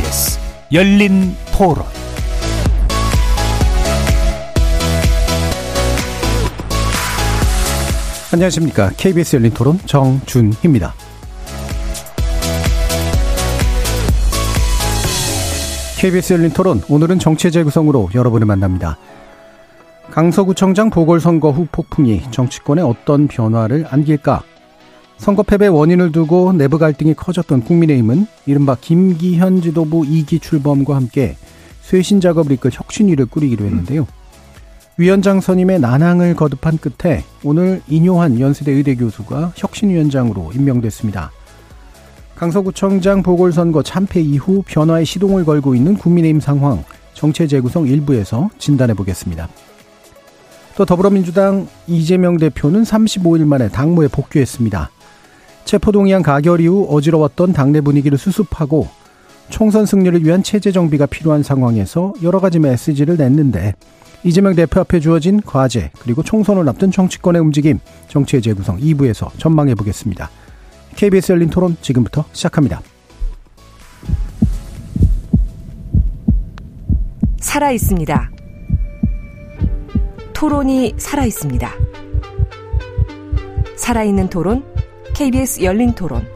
KBS 열린 토론 안녕하십니까. KBS 열린 토론 정준희입니다. KBS 열린 토론 오늘은 정치 재구성으로 여러분을 만납니다. 강서구청장 보궐선거 후 폭풍이 정치권에 어떤 변화를 안길까? 선거 패배 원인을 두고 내부 갈등이 커졌던 국민의힘은 이른바 김기현 지도부 2기 출범과 함께 쇄신 작업을 이끌 혁신위를 꾸리기로 했는데요. 위원장 선임의 난항을 거듭한 끝에 오늘 인효한 연세대 의대 교수가 혁신위원장으로 임명됐습니다. 강서구청장 보궐선거 참패 이후 변화의 시동을 걸고 있는 국민의힘 상황, 정체 재구성 일부에서 진단해 보겠습니다. 또 더불어민주당 이재명 대표는 35일 만에 당무에 복귀했습니다. 체포동의안 가결 이후 어지러웠던 당내 분위기를 수습하고 총선 승리를 위한 체제 정비가 필요한 상황에서 여러 가지 메시지를 냈는데 이재명 대표 앞에 주어진 과제 그리고 총선을 앞둔 정치권의 움직임 정치의 재구성 2부에서 전망해 보겠습니다. KBS 열린 토론 지금부터 시작합니다. 살아 있습니다. 토론이 살아 있습니다. 살아있는 토론 KBS 열린 토론.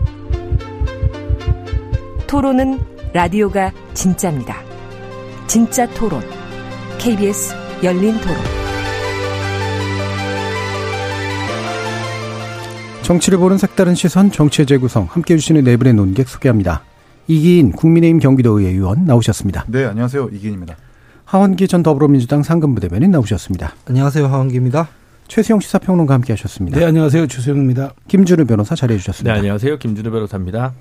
토론은 라디오가 진짜입니다. 진짜 토론. KBS 열린 토론. 정치를 보는 색다른 시선, 정치의 재구성, 함께 해주시는 네 분의 논객 소개합니다. 이기인 국민의힘 경기도의회 의원 나오셨습니다. 네, 안녕하세요. 이기인입니다. 하원기 전 더불어민주당 상근부 대변인 나오셨습니다. 안녕하세요. 하원기입니다. 최수영 시사평론가 함께 하셨습니다. 네, 안녕하세요. 최수영입니다. 김준우 변호사 자리해 주셨습니다. 네, 안녕하세요. 김준우 변호사입니다.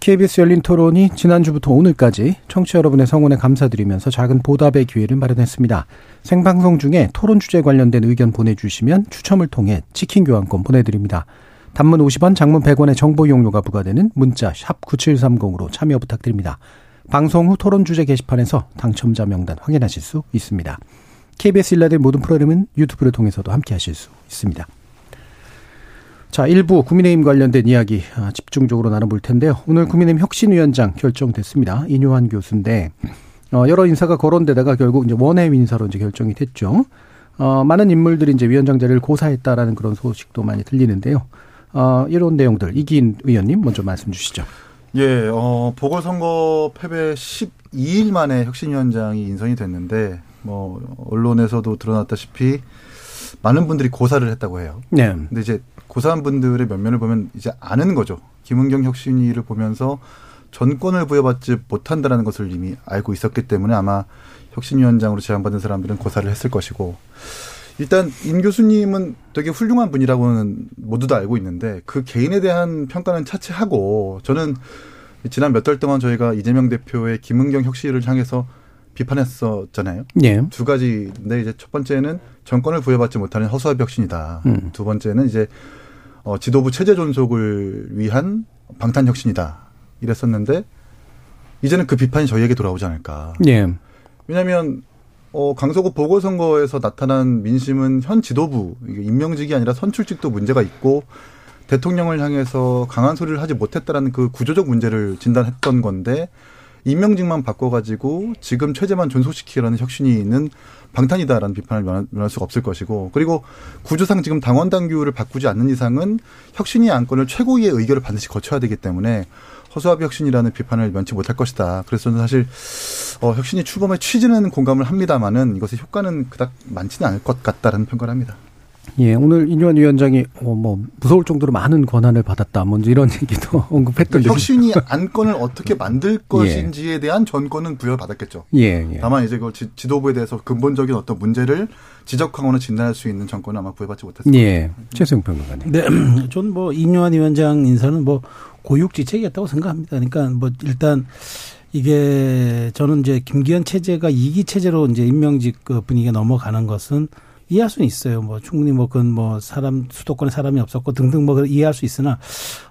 KBS 열린 토론이 지난주부터 오늘까지 청취자 여러분의 성원에 감사드리면서 작은 보답의 기회를 마련했습니다. 생방송 중에 토론 주제 관련된 의견 보내주시면 추첨을 통해 치킨 교환권 보내드립니다. 단문 50원, 장문 100원의 정보 이용료가 부과되는 문자 샵 9730으로 참여 부탁드립니다. 방송 후 토론 주제 게시판에서 당첨자 명단 확인하실 수 있습니다. KBS 일라드 모든 프로그램은 유튜브를 통해서도 함께 하실 수 있습니다. 자, 일부 국민의힘 관련된 이야기 아, 집중적으로 나눠볼 텐데요. 오늘 국민의힘 혁신위원장 결정됐습니다. 인효한 교수인데, 어, 여러 인사가 거론되다가 결국 이제 원외 인사로 이제 결정이 됐죠. 어, 많은 인물들이 이제 위원장 자리를 고사했다라는 그런 소식도 많이 들리는데요. 어, 이런 내용들 이기인 의원님 먼저 말씀 주시죠. 예, 어, 보궐선거 패배 12일 만에 혁신위원장이 인선이 됐는데 뭐 언론에서도 드러났다시피 많은 분들이 고사를 했다고 해요. 네. 근데 이제 고사한 분들의 면면을 보면 이제 아는 거죠. 김은경 혁신위를 보면서 전권을 부여받지 못한다라는 것을 이미 알고 있었기 때문에 아마 혁신위원장으로 제안받은 사람들은 고사를 했을 것이고 일단 임 교수님은 되게 훌륭한 분이라고는 모두 다 알고 있는데 그 개인에 대한 평가는 차치하고 저는 지난 몇 달 동안 저희가 이재명 대표의 김은경 혁신위를 향해서 비판했었잖아요. 예. 두 가지인데 이제 첫 번째는 정권을 부여받지 못하는 허수아비 혁신이다. 음. 두 번째는 이제 어, 지도부 체제 존속을 위한 방탄 혁신이다. 이랬었는데 이제는 그 비판이 저희에게 돌아오지 않을까. 예. 왜냐하면 어, 강서구 보궐선거에서 나타난 민심은 현 지도부 임명직이 아니라 선출직도 문제가 있고 대통령을 향해서 강한 소리를 하지 못했다라는 그 구조적 문제를 진단했던 건데 임명직만 바꿔가지고 지금 체제만 존속시키려는 혁신이는 방탄이다라는 비판을 면할, 면할 수가 없을 것이고 그리고 구조상 지금 당원 당규를 바꾸지 않는 이상은 혁신이 안건을 최고위의 의결을 반드시 거쳐야 되기 때문에 허수아비 혁신이라는 비판을 면치 못할 것이다. 그래서 저는 사실 어, 혁신이 출범의 취지는 공감을 합니다만은 이것의 효과는 그닥 많지는 않을 것 같다라는 평가를 합니다. 예, 오늘 인유한 위원장이 어, 뭐 무서울 정도로 많은 권한을 받았다. 먼저 이런 얘기도 언급했던데. 혁신이 안건을 어떻게 만들 것인지에 대한 전권은 부여받았겠죠. 예, 예. 다만 이제 그 지- 지도부에 대해서 근본적인 어떤 문제를 지적하거나 진단할 수 있는 정권은 아마 부여받지 못했을 거예요. 예. 최승 평론가님. 네, 전뭐 이뇨한 위원장 인사는 뭐 고육지책이었다고 생각합니다. 그러니까 뭐 일단 이게 저는 이제 김기현 체제가 이기 체제로 이제 임명직 그 분위기가 넘어가는 것은 이해할 수는 있어요. 뭐 충분히 뭐 그건 뭐 사람 수도권에 사람이 없었고 등등 뭐 이해할 수 있으나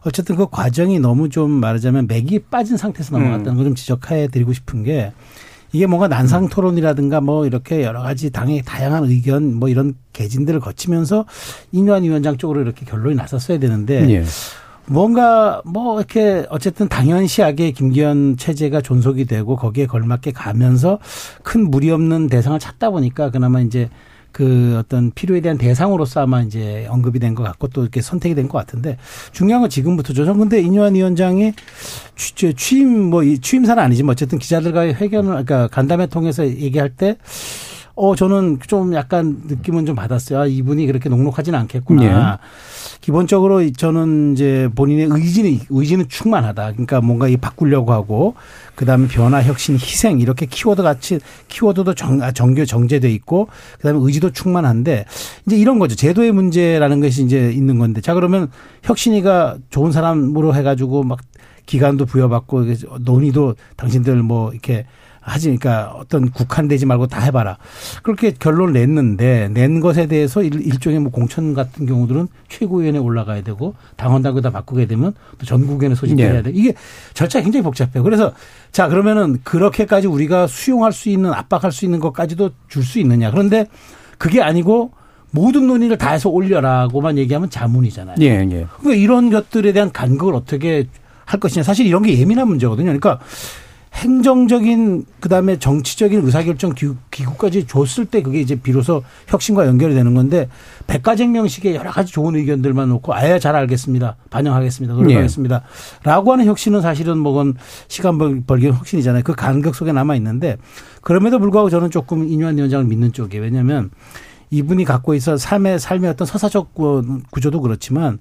어쨌든 그 과정이 너무 좀 말하자면 맥이 빠진 상태에서 넘어갔다는 걸좀 지적해 드리고 싶은 게 이게 뭔가 난상 토론이라든가 뭐 이렇게 여러 가지 당의 다양한 의견 뭐 이런 개진들을 거치면서 인유한 위원장 쪽으로 이렇게 결론이 났었어야 되는데 예. 뭔가 뭐 이렇게 어쨌든 당연시하게 김기현 체제가 존속이 되고 거기에 걸맞게 가면서 큰 무리 없는 대상을 찾다 보니까 그나마 이제 그 어떤 필요에 대한 대상으로서 아마 이제 언급이 된 것 같고 또 이렇게 선택이 된 것 같은데 중요한 건 지금부터죠. 저는 근데 인유한 위원장이 취임 뭐 취임사는 아니지만 어쨌든 기자들과의 회견을 그러니까 간담회 통해서 얘기할 때 어, 저는 좀 약간 느낌은 좀 받았어요. 아, 이분이 그렇게 녹록하지는 않겠구나. 예. 기본적으로 저는 이제 본인의 의지는, 의지는 충만하다. 그러니까 뭔가 이 바꾸려고 하고, 그 다음에 변화, 혁신, 희생, 이렇게 키워드 같이, 키워드도 정, 아, 정교, 정제돼 있고, 그 다음에 의지도 충만한데, 이제 이런 거죠. 제도의 문제라는 것이 이제 있는 건데. 자, 그러면 혁신이가 좋은 사람으로 해가지고 막 기간도 부여받고, 논의도 당신들 뭐 이렇게 하지, 그러니까 어떤 국한되지 말고 다 해봐라. 그렇게 결론을 냈는데 낸 것에 대해서 일 종의 뭐 공천 같은 경우들은 최고위원회에 올라가야 되고 당원 당규 다 바꾸게 되면 또 전국위원회 소집해야 네. 돼. 이게 절차가 굉장히 복잡해요. 그래서 자 그러면은 그렇게까지 우리가 수용할 수 있는 압박할 수 있는 것까지도 줄 수 있느냐. 그런데 그게 아니고 모든 논의를 다 해서 올려라고만 얘기하면 자문이잖아요. 예, 예. 그러니까 이런 것들에 대한 간극을 어떻게 할 것이냐. 사실 이런 게 예민한 문제거든요. 그러니까 행정적인 그다음에 정치적인 의사결정 기구 까지 줬을 때 그게 이제 비로소 혁신과 연결이 되는 건데 백가쟁명식의 여러 가지 좋은 의견들만 놓고 아예 잘 알겠습니다. 반영하겠습니다. 노력하겠습니다. 네. 라고 하는 혁신은 사실은 뭐건 시간 벌기 혁신이잖아요. 그 간극 속에 남아 있는데 그럼에도 불구하고 저는 조금 인유한 위원장을 믿는 쪽이에요. 왜냐하면 이분이 갖고 있어 삶의 삶의 어떤 서사적 구조도 그렇지만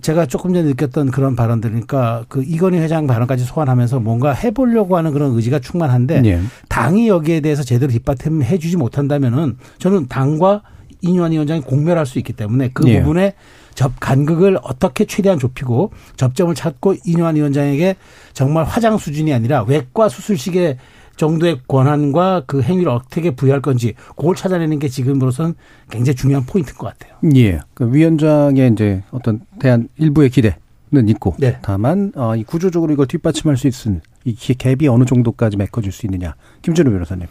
제가 조금 전에 느꼈던 그런 발언들이니까 그 이건희 회장 발언까지 소환하면서 뭔가 해보려고 하는 그런 의지가 충만한데 네. 당이 여기에 대해서 제대로 뒷받침 해 주지 못한다면은 저는 당과 이뇨한 위원장이 공멸할 수 있기 때문에 그 네. 부분에 접 간극을 어떻게 최대한 좁히고 접점을 찾고 이뇨한 위원장에게 정말 화장 수준이 아니라 외과 수술식의 정도의 권한과 그 행위를 어떻게 부여할 건지 그걸 찾아내는 게 지금으로선 굉장히 중요한 포인트인 것 같아요. 예. 그 위원장의 이제 어떤 대한 일부의 기대는 있고 네. 다만 어, 이 구조적으로 이걸 뒷받침할 수 있는 이 갭이 어느 정도까지 메꿔질 수 있느냐. 김준호 변호사님.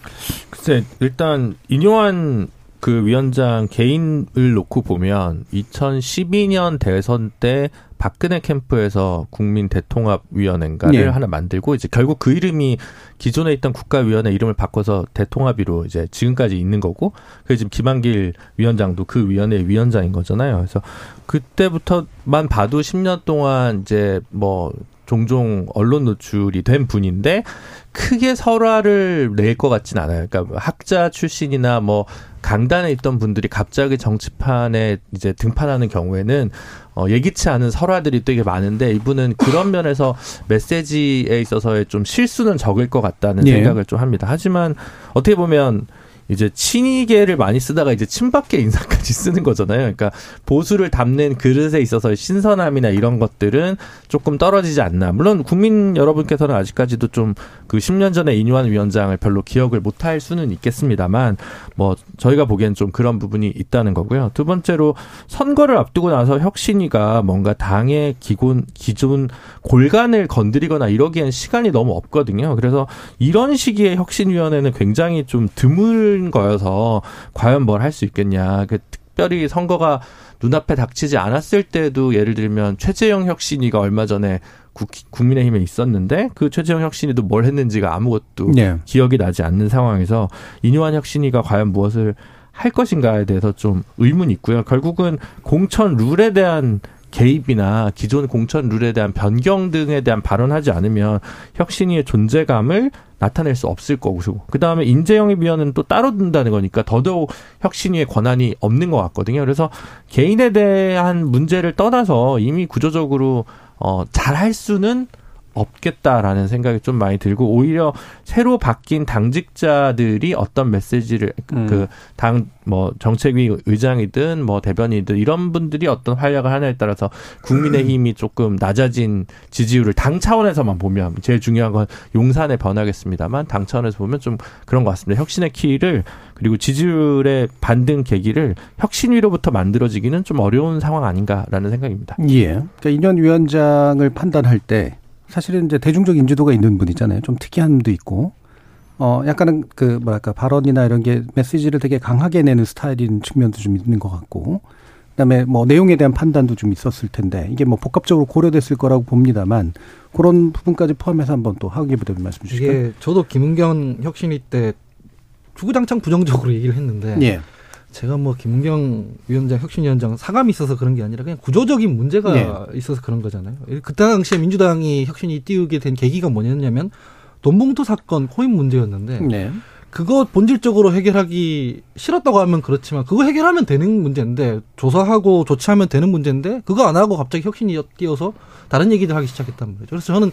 글쎄 일단 인요한 그 위원장 개인을 놓고 보면 2012년 대선 때 박근혜 캠프에서 국민 대통합위원회인가를 네. 하나 만들고 이제 결국 그 이름이 기존에 있던 국가위원회 이름을 바꿔서 대통합위로 이제 지금까지 있는 거고 그 지금 김한길 위원장도 그 위원회 위원장인 거잖아요. 그래서 그때부터만 봐도 10년 동안 이제 뭐 종종 언론 노출이 된 분인데 크게 설화를 낼 것 같진 않아요. 그러니까 뭐 학자 출신이나 뭐 강단에 있던 분들이 갑자기 정치판에 이제 등판하는 경우에는 어, 예기치 않은 설화들이 되게 많은데 이분은 그런 면에서 메시지에 있어서의 좀 실수는 적을 것 같다는 네. 생각을 좀 합니다. 하지만 어떻게 보면 이제 친이계를 많이 쓰다가 이제 친박계 인사까지 쓰는 거잖아요. 그러니까 보수를 담는 그릇에 있어서 신선함이나 이런 것들은 조금 떨어지지 않나. 물론 국민 여러분께서는 아직까지도 좀 그 10년 전에 이뉴한 위원장을 별로 기억을 못할 수는 있겠습니다만 뭐 저희가 보기엔 좀 그런 부분이 있다는 거고요. 두 번째로 선거를 앞두고 나서 혁신이가 뭔가 당의 기본 기존 골간을 건드리거나 이러기엔 시간이 너무 없거든요. 그래서 이런 시기에 혁신위원회는 굉장히 좀 드물 큰 거여서 과연 뭘 할 수 있겠냐. 그 특별히 선거가 눈앞에 닥치지 않았을 때도 예를 들면 최재형 혁신이가 얼마 전에 국, 민의힘에 있었는데 그 최재형 혁신이도 뭘 했는지가 아무것도 네. 기억이 나지 않는 상황에서 이뇨한 혁신이가 과연 무엇을 할 것인가에 대해서 좀 의문이 있고요. 결국은 공천 룰에 대한 개입이나 기존 공천 룰에 대한 변경 등에 대한 발언하지 않으면 혁신이의 존재감을 나타낼 수 없을 거고 그 다음에 인재영입 위원회는 또 따로 둔다는 거니까 더더욱 혁신위의 권한이 없는 것 같거든요. 그래서 개인에 대한 문제를 떠나서 이미 구조적으로 어, 잘 할 수는 없겠다라는 생각이 좀 많이 들고 오히려 새로 바뀐 당직자들이 어떤 메시지를 음. 그당 뭐 정책위 의장이든 뭐 대변이든 이런 분들이 어떤 활약을 하냐에 따라서 국민의 힘이 조금 낮아진 지지율을 당 차원에서만 보면 제일 중요한 건 용산의 변화겠습니다만 당 차원에서 보면 좀 그런 것 같습니다. 혁신의 키를 그리고 지지율의 반등 계기를 혁신 위로부터 만들어지기는 좀 어려운 상황 아닌가라는 생각입니다. 예. 그러니까 인현 위원장을 판단할 때 사실은 이제 대중적 인지도가 있는 분이잖아요. 좀 특이함도 있고. 어, 약간은 그, 뭐랄까, 발언이나 이런 게 메시지를 되게 강하게 내는 스타일인 측면도 좀 있는 것 같고. 그다음에 뭐 내용에 대한 판단도 좀 있었을 텐데 이게 뭐 복합적으로 고려됐을 거라고 봅니다만 그런 부분까지 포함해서 한번 또 하기 부대님 말씀 주실까요? 이게 저도 김은경 혁신위 때 주구장창 부정적으로 얘기를 했는데 예. 제가 뭐 김은경 위원장 혁신위원장 사감이 있어서 그런 게 아니라 그냥 구조적인 문제가 네. 있어서 그런 거잖아요. 그때 당시에 민주당이 혁신이 띄우게 된 계기가 뭐냐면 돈봉투 사건 코인 문제였는데 네. 그거 본질적으로 해결하기 싫었다고 하면 그렇지만 그거 해결하면 되는 문제인데 조사하고 조치하면 되는 문제인데 그거 안 하고 갑자기 혁신이 띄어서 다른 얘기들 하기 시작했단 말이죠. 그래서 저는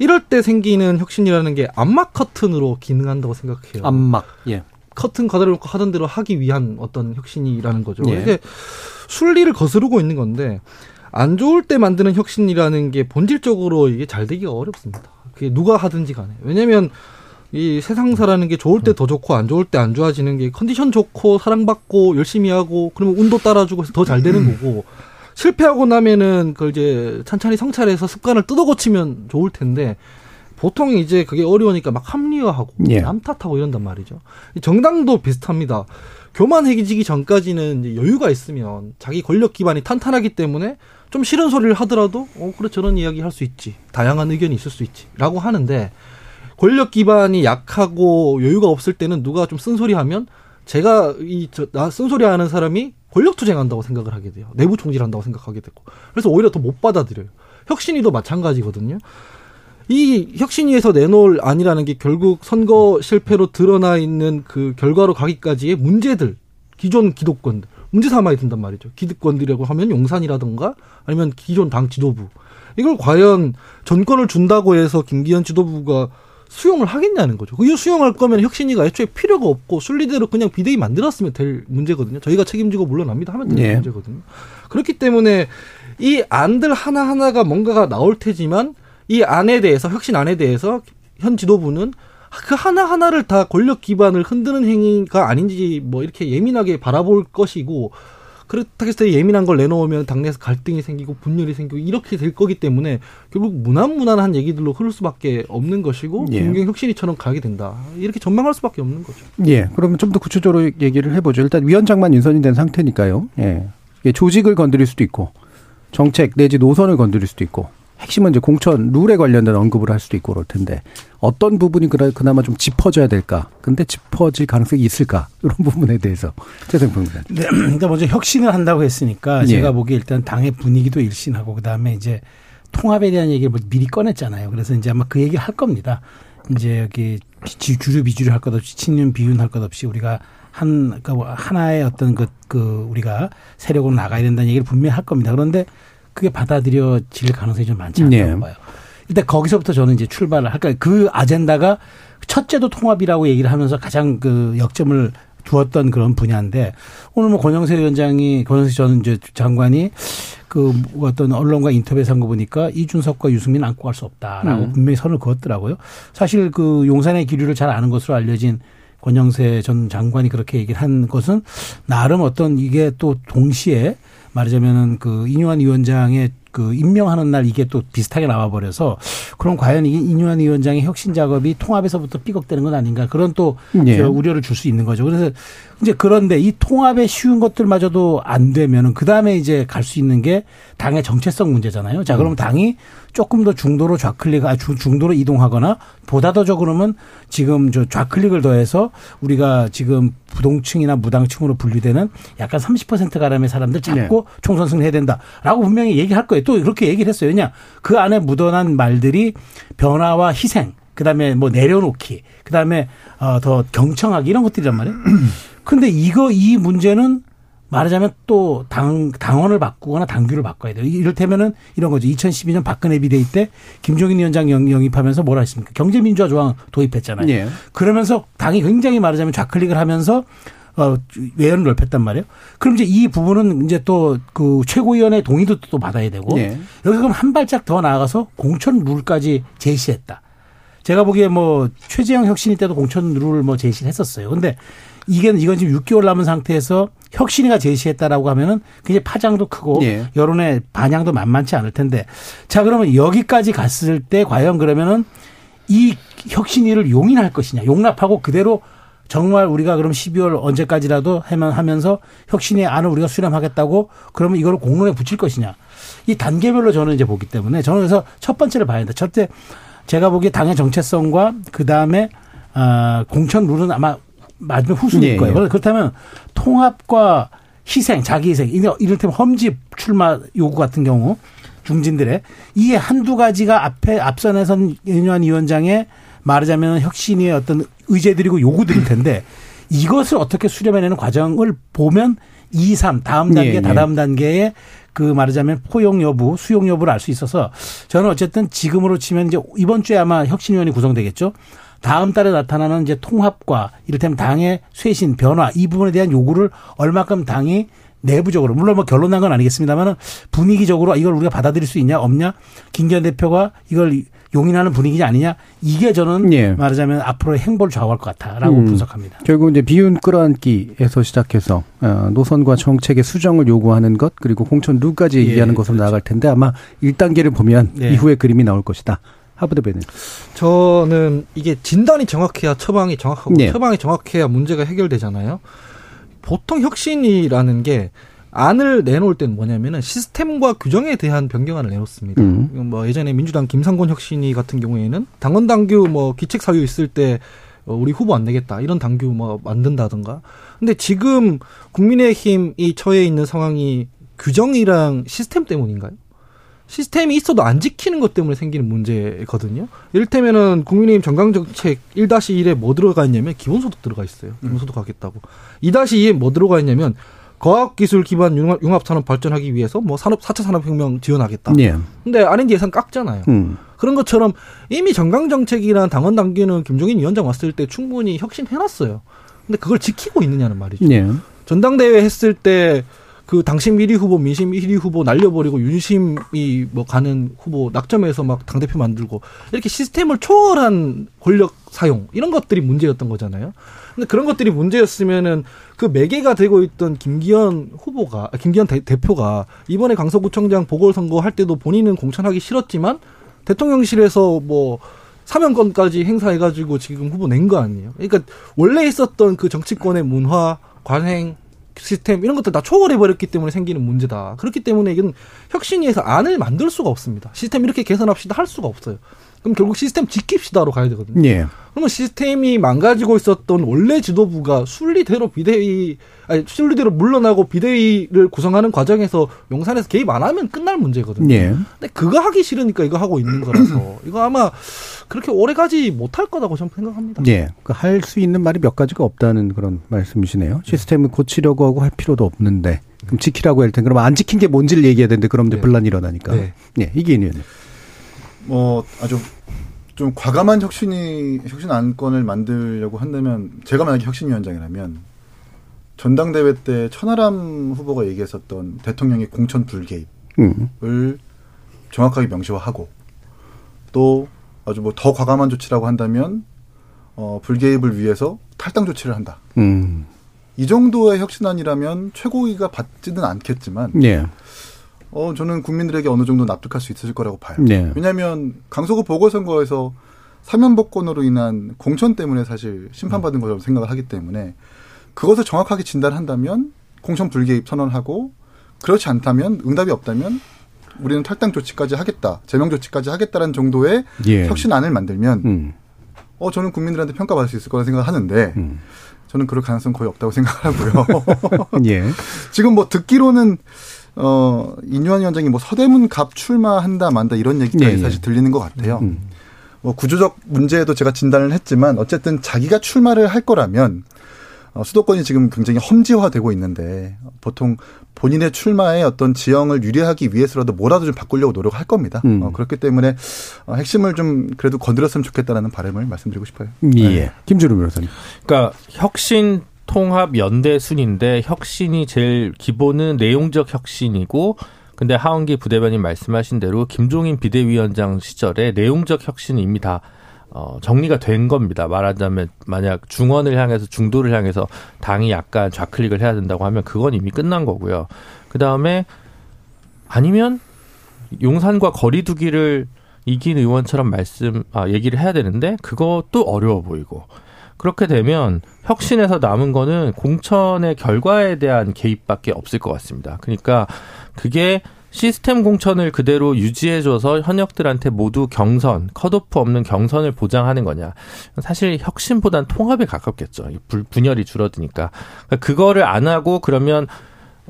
이럴 때 생기는 혁신이라는 게 암막 커튼으로 기능한다고 생각해요. 안막. 예. 커튼 가다놓고 하던 대로 하기 위한 어떤 혁신이라는 거죠. 예. 이게 순리를 거스르고 있는 건데 안 좋을 때 만드는 혁신이라는 게 본질적으로 이게 잘 되기가 어렵습니다. 그게 누가 하든지 간에. 왜냐면 이 세상사라는 게 좋을 때 더 좋고 안 좋을 때 안 좋아지는 게 컨디션 좋고 사랑받고 열심히 하고 그러면 운도 따라주고 해서 더 잘 되는 거고 실패하고 나면은 그걸 이제 찬찬히 성찰해서 습관을 뜯어 고치면 좋을 텐데 보통 이제 그게 어려우니까 막 합리화하고 예. 남 탓하고 이런단 말이죠. 이 정당도 비슷합니다. 교만해지기 전까지는 여유가 있으면 자기 권력 기반이 탄탄하기 때문에 좀 싫은 소리를 하더라도 어 그래 저런 이야기 할 수 있지 다양한 의견이 있을 수 있지라고 하는데 권력 기반이 약하고 여유가 없을 때는 누가 좀 쓴소리하면 제가 이 나 쓴소리 하는 사람이 권력 투쟁한다고 생각을 하게 돼요 내부 총질한다고 생각하게 되고 그래서 오히려 더 못 받아들여요 혁신이도 마찬가지거든요 이 혁신위에서 내놓을 안이라는 게 결국 선거 실패로 드러나 있는 그 결과로 가기까지의 문제들, 기존 기득권들, 문제 삼아야 된단 말이죠. 기득권들이라고 하면 용산이라든가 아니면 기존 당 지도부. 이걸 과연 전권을 준다고 해서 김기현 지도부가 수용을 하겠냐는 거죠. 이 수용할 거면 혁신위가 애초에 필요가 없고 순리대로 그냥 비대위 만들었으면 될 문제거든요. 저희가 책임지고 물러납니다 하면 되는 예. 문제거든요. 그렇기 때문에 이 안들 하나하나가 뭔가가 나올 테지만 이 안에 대해서 혁신 안에 대해서 현 지도부는 그 하나하나를 다 권력 기반을 흔드는 행위가 아닌지 뭐 이렇게 예민하게 바라볼 것이고 그렇다고 해서 예민한 걸 내놓으면 당내에서 갈등이 생기고 분열이 생기고 이렇게 될 거기 때문에 결국 무난무난한 얘기들로 흐를 수밖에 없는 것이고 예. 김경 혁신이처럼 가게 된다 이렇게 전망할 수밖에 없는 거죠. 예. 그러면 좀 더 구체적으로 얘기를 해보죠. 일단 위원장만 인선이 된 상태니까요. 예. 조직을 건드릴 수도 있고 정책 내지 노선을 건드릴 수도 있고 핵심은 이제 공천 룰에 관련된 언급을 할 수도 있고 그럴 텐데 어떤 부분이 그나- 그나마 좀 짚어져야 될까? 근데 짚어질 가능성이 있을까? 이런 부분에 대해서 최생 평론가. 네, 일단 먼저 혁신을 한다고 했으니까 예. 제가 보기에 일단 당의 분위기도 일신하고 그다음에 이제 통합에 대한 얘기를 뭐 미리 꺼냈잖아요. 그래서 이제 아마 그 얘기를 할 겁니다. 이제 여기 지- 주류 비주류 할 것 없이 친윤 비윤 할 것 없이 우리가 한, 그 하나의 어떤 그, 그 우리가 세력으로 나가야 된다는 얘기를 분명히 할 겁니다. 그런데 그게 받아들여질 가능성이 좀 많지 않다고 네. 봐요. 일단 거기서부터 저는 이제 출발을 할까. 그 아젠다가 첫째도 통합이라고 얘기를 하면서 가장 그 역점을 두었던 그런 분야인데 오늘 뭐 권영세 위원장이 권영세 전 이제 장관이 그 어떤 언론과 인터뷰에서 한 거 보니까 이준석과 유승민 안고 갈 수 없다라고 음. 분명히 선을 그었더라고요. 사실 그 용산의 기류를 잘 아는 것으로 알려진 권영세 전 장관이 그렇게 얘기를 한 것은 나름 어떤 이게 또 동시에 말하자면은 그 이뇨한 위원장의 그 임명하는 날 이게 또 비슷하게 나와 버려서 그럼 과연 이게 이뇨한 위원장의 혁신 작업이 통합에서부터 삐걱대는 건 아닌가 그런 또 예. 저 우려를 줄 수 있는 거죠. 그래서 이제 그런데 이 통합에 쉬운 것들마저도 안 되면은 그 다음에 이제 갈 수 있는 게 당의 정체성 문제잖아요. 자, 그럼 당이 조금 더 중도로 좌클릭, 아, 중- 중도로 이동하거나 보다 더 적으로는 지금 저 좌클릭을 더해서 우리가 지금 부동층이나 무당층으로 분류되는 약간 30% 가량의 사람들 잡고 총선 승리해야 된다라고 분명히 얘기할 거예요. 또 그렇게 얘기를 했어요. 왜냐 그 안에 묻어난 말들이 변화와 희생, 그 다음에 뭐 내려놓기, 그 다음에 어, 더 경청하기 이런 것들이란 말이에요. 근데 이거 이 문제는 말하자면 또 당, 당원을 바꾸거나 당규를 바꿔야 돼요. 이를테면은 이런 거죠. 2012년 박근혜 비대위 때 김종인 위원장 영- 영입하면서 뭐라 했습니까? 경제민주화 조항 도입했잖아요. 예. 그러면서 당이 굉장히 말하자면 좌클릭을 하면서 어, 외연을 넓혔단 말이에요. 그럼 이제 이 부분은 이제 또 그 최고위원회 동의도 또 받아야 되고 예. 여기 그럼 한 발짝 더 나아가서 공천 룰까지 제시했다. 제가 보기에 뭐 최재형 혁신이 때도 공천 룰을 뭐 제시를 했었어요. 근데 이게 이건 지금 6개월 남은 상태에서 혁신이가 제시했다라고 하면은 굉장히 파장도 크고 예. 여론의 반향도 만만치 않을 텐데 자 그러면 여기까지 갔을 때 과연 그러면은 이 혁신위를 용인할 것이냐 용납하고 그대로 정말 우리가 그럼 12월 언제까지라도 해만 하면서 혁신의 안을 우리가 수렴하겠다고 그러면 이걸 공론에 붙일 것이냐. 이 단계별로 저는 이제 보기 때문에 저는 그래서 첫 번째를 봐야 된다. 첫째 제가 보기에 당의 정체성과 그 다음에 아, 공천 룰은 아마 마지막 후순일 예, 거예요. 예. 그렇다면 통합과 희생, 자기 희생, 이를테면 험지 출마 요구 같은 경우 중진들의 이 한두 가지가 앞에 앞선에선 윤여한 위원장의 말하자면 혁신의 어떤 의제들이고 요구들일 텐데 이것을 어떻게 수렴해내는 과정을 보면 2, 3 다음 단계, 예, 예. 다다음 단계에 그 말하자면 포용 여부, 수용 여부를 알 수 있어서 저는 어쨌든 지금으로 치면 이제 이번 주에 아마 혁신위원회 구성되겠죠. 다음 달에 나타나는 이제 통합과 이를테면 당의 쇄신, 변화 이 부분에 대한 요구를 얼마큼 당이 내부적으로 물론 뭐 결론 난 건 아니겠습니다만은 분위기적으로 이걸 우리가 받아들일 수 있냐 없냐 김기현 대표가 이걸 용인하는 분위기냐 아니냐 이게 저는 예. 말하자면 앞으로의 행보를 좌우할 것 같다라고 음. 분석합니다. 결국 이제 비윤 끌어안기에서 시작해서 어, 노선과 정책의 수정을 요구하는 것 그리고 공천 룰까지 예, 얘기하는 것으로 나아갈 텐데 아마 1단계를 보면 네. 이후에 그림이 나올 것이다. 하부대변인. 저는 이게 진단이 정확해야 처방이 정확하고 네. 처방이 정확해야 문제가 해결되잖아요. 보통 혁신이라는 게 안을 내놓을 때는 뭐냐면은 시스템과 규정에 대한 변경안을 내놓습니다. 음. 뭐 예전에 민주당 김상곤 혁신이 같은 경우에는 당원 당규 뭐 기책 사유 있을 때 어, 우리 후보 안 내겠다 이런 당규 뭐 만든다든가. 근데 지금 국민의힘이 처해 있는 상황이 규정이랑 시스템 때문인가요? 시스템이 있어도 안 지키는 것 때문에 생기는 문제거든요. 이를테면은 국민의힘 정강정책 1-1에 뭐 들어가 있냐면 기본소득 들어가 있어요. 기본소득 하겠다고. 2-2에 뭐 들어가 있냐면 과학기술 기반 융합, 융합 산업 발전하기 위해서 뭐 산업 4차 산업혁명 지원하겠다. 예. 근데 R&D 예산 깎잖아요. 음. 그런 것처럼 이미 정강정책이란 당원 당규는 김종인 위원장 왔을 때 충분히 혁신해놨어요. 근데 그걸 지키고 있느냐는 말이죠. 예. 전당대회 했을 때 그 당심 1위 후보, 민심 1위 후보 날려버리고 윤심이 뭐 가는 후보 낙점해서 막 당대표 만들고 이렇게 시스템을 초월한 권력 사용 이런 것들이 문제였던 거잖아요. 근데 그런 것들이 문제였으면은 그 매개가 되고 있던 김기현 후보가, 아, 김기현 대, 대표가 이번에 강서구청장 보궐선거 할 때도 본인은 공천하기 싫었지만 대통령실에서 뭐 사면권까지 행사해가지고 지금 후보 낸 거 아니에요. 그러니까 원래 있었던 그 정치권의 문화, 관행, 시스템 이런 것들 다 초월해 버렸기 때문에 생기는 문제다. 그렇기 때문에 이건 혁신위에서 안을 만들 수가 없습니다. 시스템 이렇게 개선합시다 할 수가 없어요. 그럼 결국 시스템 지킵시다로 가야 되거든요. 예. 그러면 시스템이 망가지고 있었던 원래 지도부가 순리대로 비대위 아니 순리대로 물러나고 비대위를 구성하는 과정에서 용산에서 개입 안 하면 끝날 문제거든요. 예. 근데 그거 하기 싫으니까 이거 하고 있는 거라서 이거 아마 그렇게 오래 가지 못할 거라고 저는 생각합니다. 예. 할수 있는 말이 몇 가지가 없다는 그런 말씀이시네요. 시스템을 고치려고 하고 할 필요도 없는데 그럼 지키라고 할 텐데 그럼 안 지킨 게 뭔지를 얘기해야 되는데 그럼 이제 네. 분란이 일어나니까. 네. 예. 이기인 의원님. 뭐 아주 좀 과감한 혁신이 혁신 안건을 만들려고 한다면 제가 만약에 혁신위원장이라면 전당대회 때 천하람 후보가 얘기했었던 대통령의 공천 불개입을 음. 정확하게 명시화하고 또 아주 뭐 더 과감한 조치라고 한다면 어 불개입을 위해서 탈당 조치를 한다. 음. 이 정도의 혁신안이라면 최고위가 받지는 않겠지만 예. 어 저는 국민들에게 어느 정도 납득할 수 있을 거라고 봐요. 네. 왜냐하면 강서구 보궐선거에서 사면복권으로 인한 공천 때문에 사실 심판받은 거라고 생각을 하기 때문에 그것을 정확하게 진단한다면 공천 불개입 선언하고 그렇지 않다면 응답이 없다면 우리는 탈당 조치까지 하겠다, 제명 조치까지 하겠다라는 정도의 예. 혁신안을 만들면 음. 어 저는 국민들한테 평가받을 수 있을 거라 생각을 하는데 음. 저는 그럴 가능성 거의 없다고 생각하고요. 예. 지금 뭐 듣기로는 어 인유한 위원장이 뭐 서대문 갑 출마한다 만다 이런 얘기까지 예, 예. 사실 들리는 것 같아요. 음. 뭐 구조적 문제도 제가 진단을 했지만 어쨌든 자기가 출마를 할 거라면 어, 수도권이 지금 굉장히 험지화되고 있는데 보통 본인의 출마에 어떤 지형을 유리하기 위해서라도 뭐라도 좀 바꾸려고 노력할 겁니다. 음. 어, 그렇기 때문에 어, 핵심을 좀 그래도 건드렸으면 좋겠다라는 바람을 말씀드리고 싶어요. 예. 김준우 변호사님. 그러니까 혁신 통합 연대 순인데 혁신이 제일 기본은 내용적 혁신이고 근데 하원기 부대변인 말씀하신 대로 김종인 비대위원장 시절에 내용적 혁신이 이미 다 어, 정리가 된 겁니다. 말하자면 만약 중원을 향해서 중도를 향해서 당이 약간 좌클릭을 해야 된다고 하면 그건 이미 끝난 거고요. 그 다음에 아니면 용산과 거리두기를 이긴 의원처럼 말씀 아 얘기를 해야 되는데 그것도 어려워 보이고 그렇게 되면 혁신에서 남은 거는 공천의 결과에 대한 개입밖에 없을 것 같습니다. 그러니까 그게 시스템 공천을 그대로 유지해줘서 현역들한테 모두 경선, 컷오프 없는 경선을 보장하는 거냐. 사실 혁신보단 통합에 가깝겠죠. 분열이 줄어드니까. 그러니까 그거를 안 하고 그러면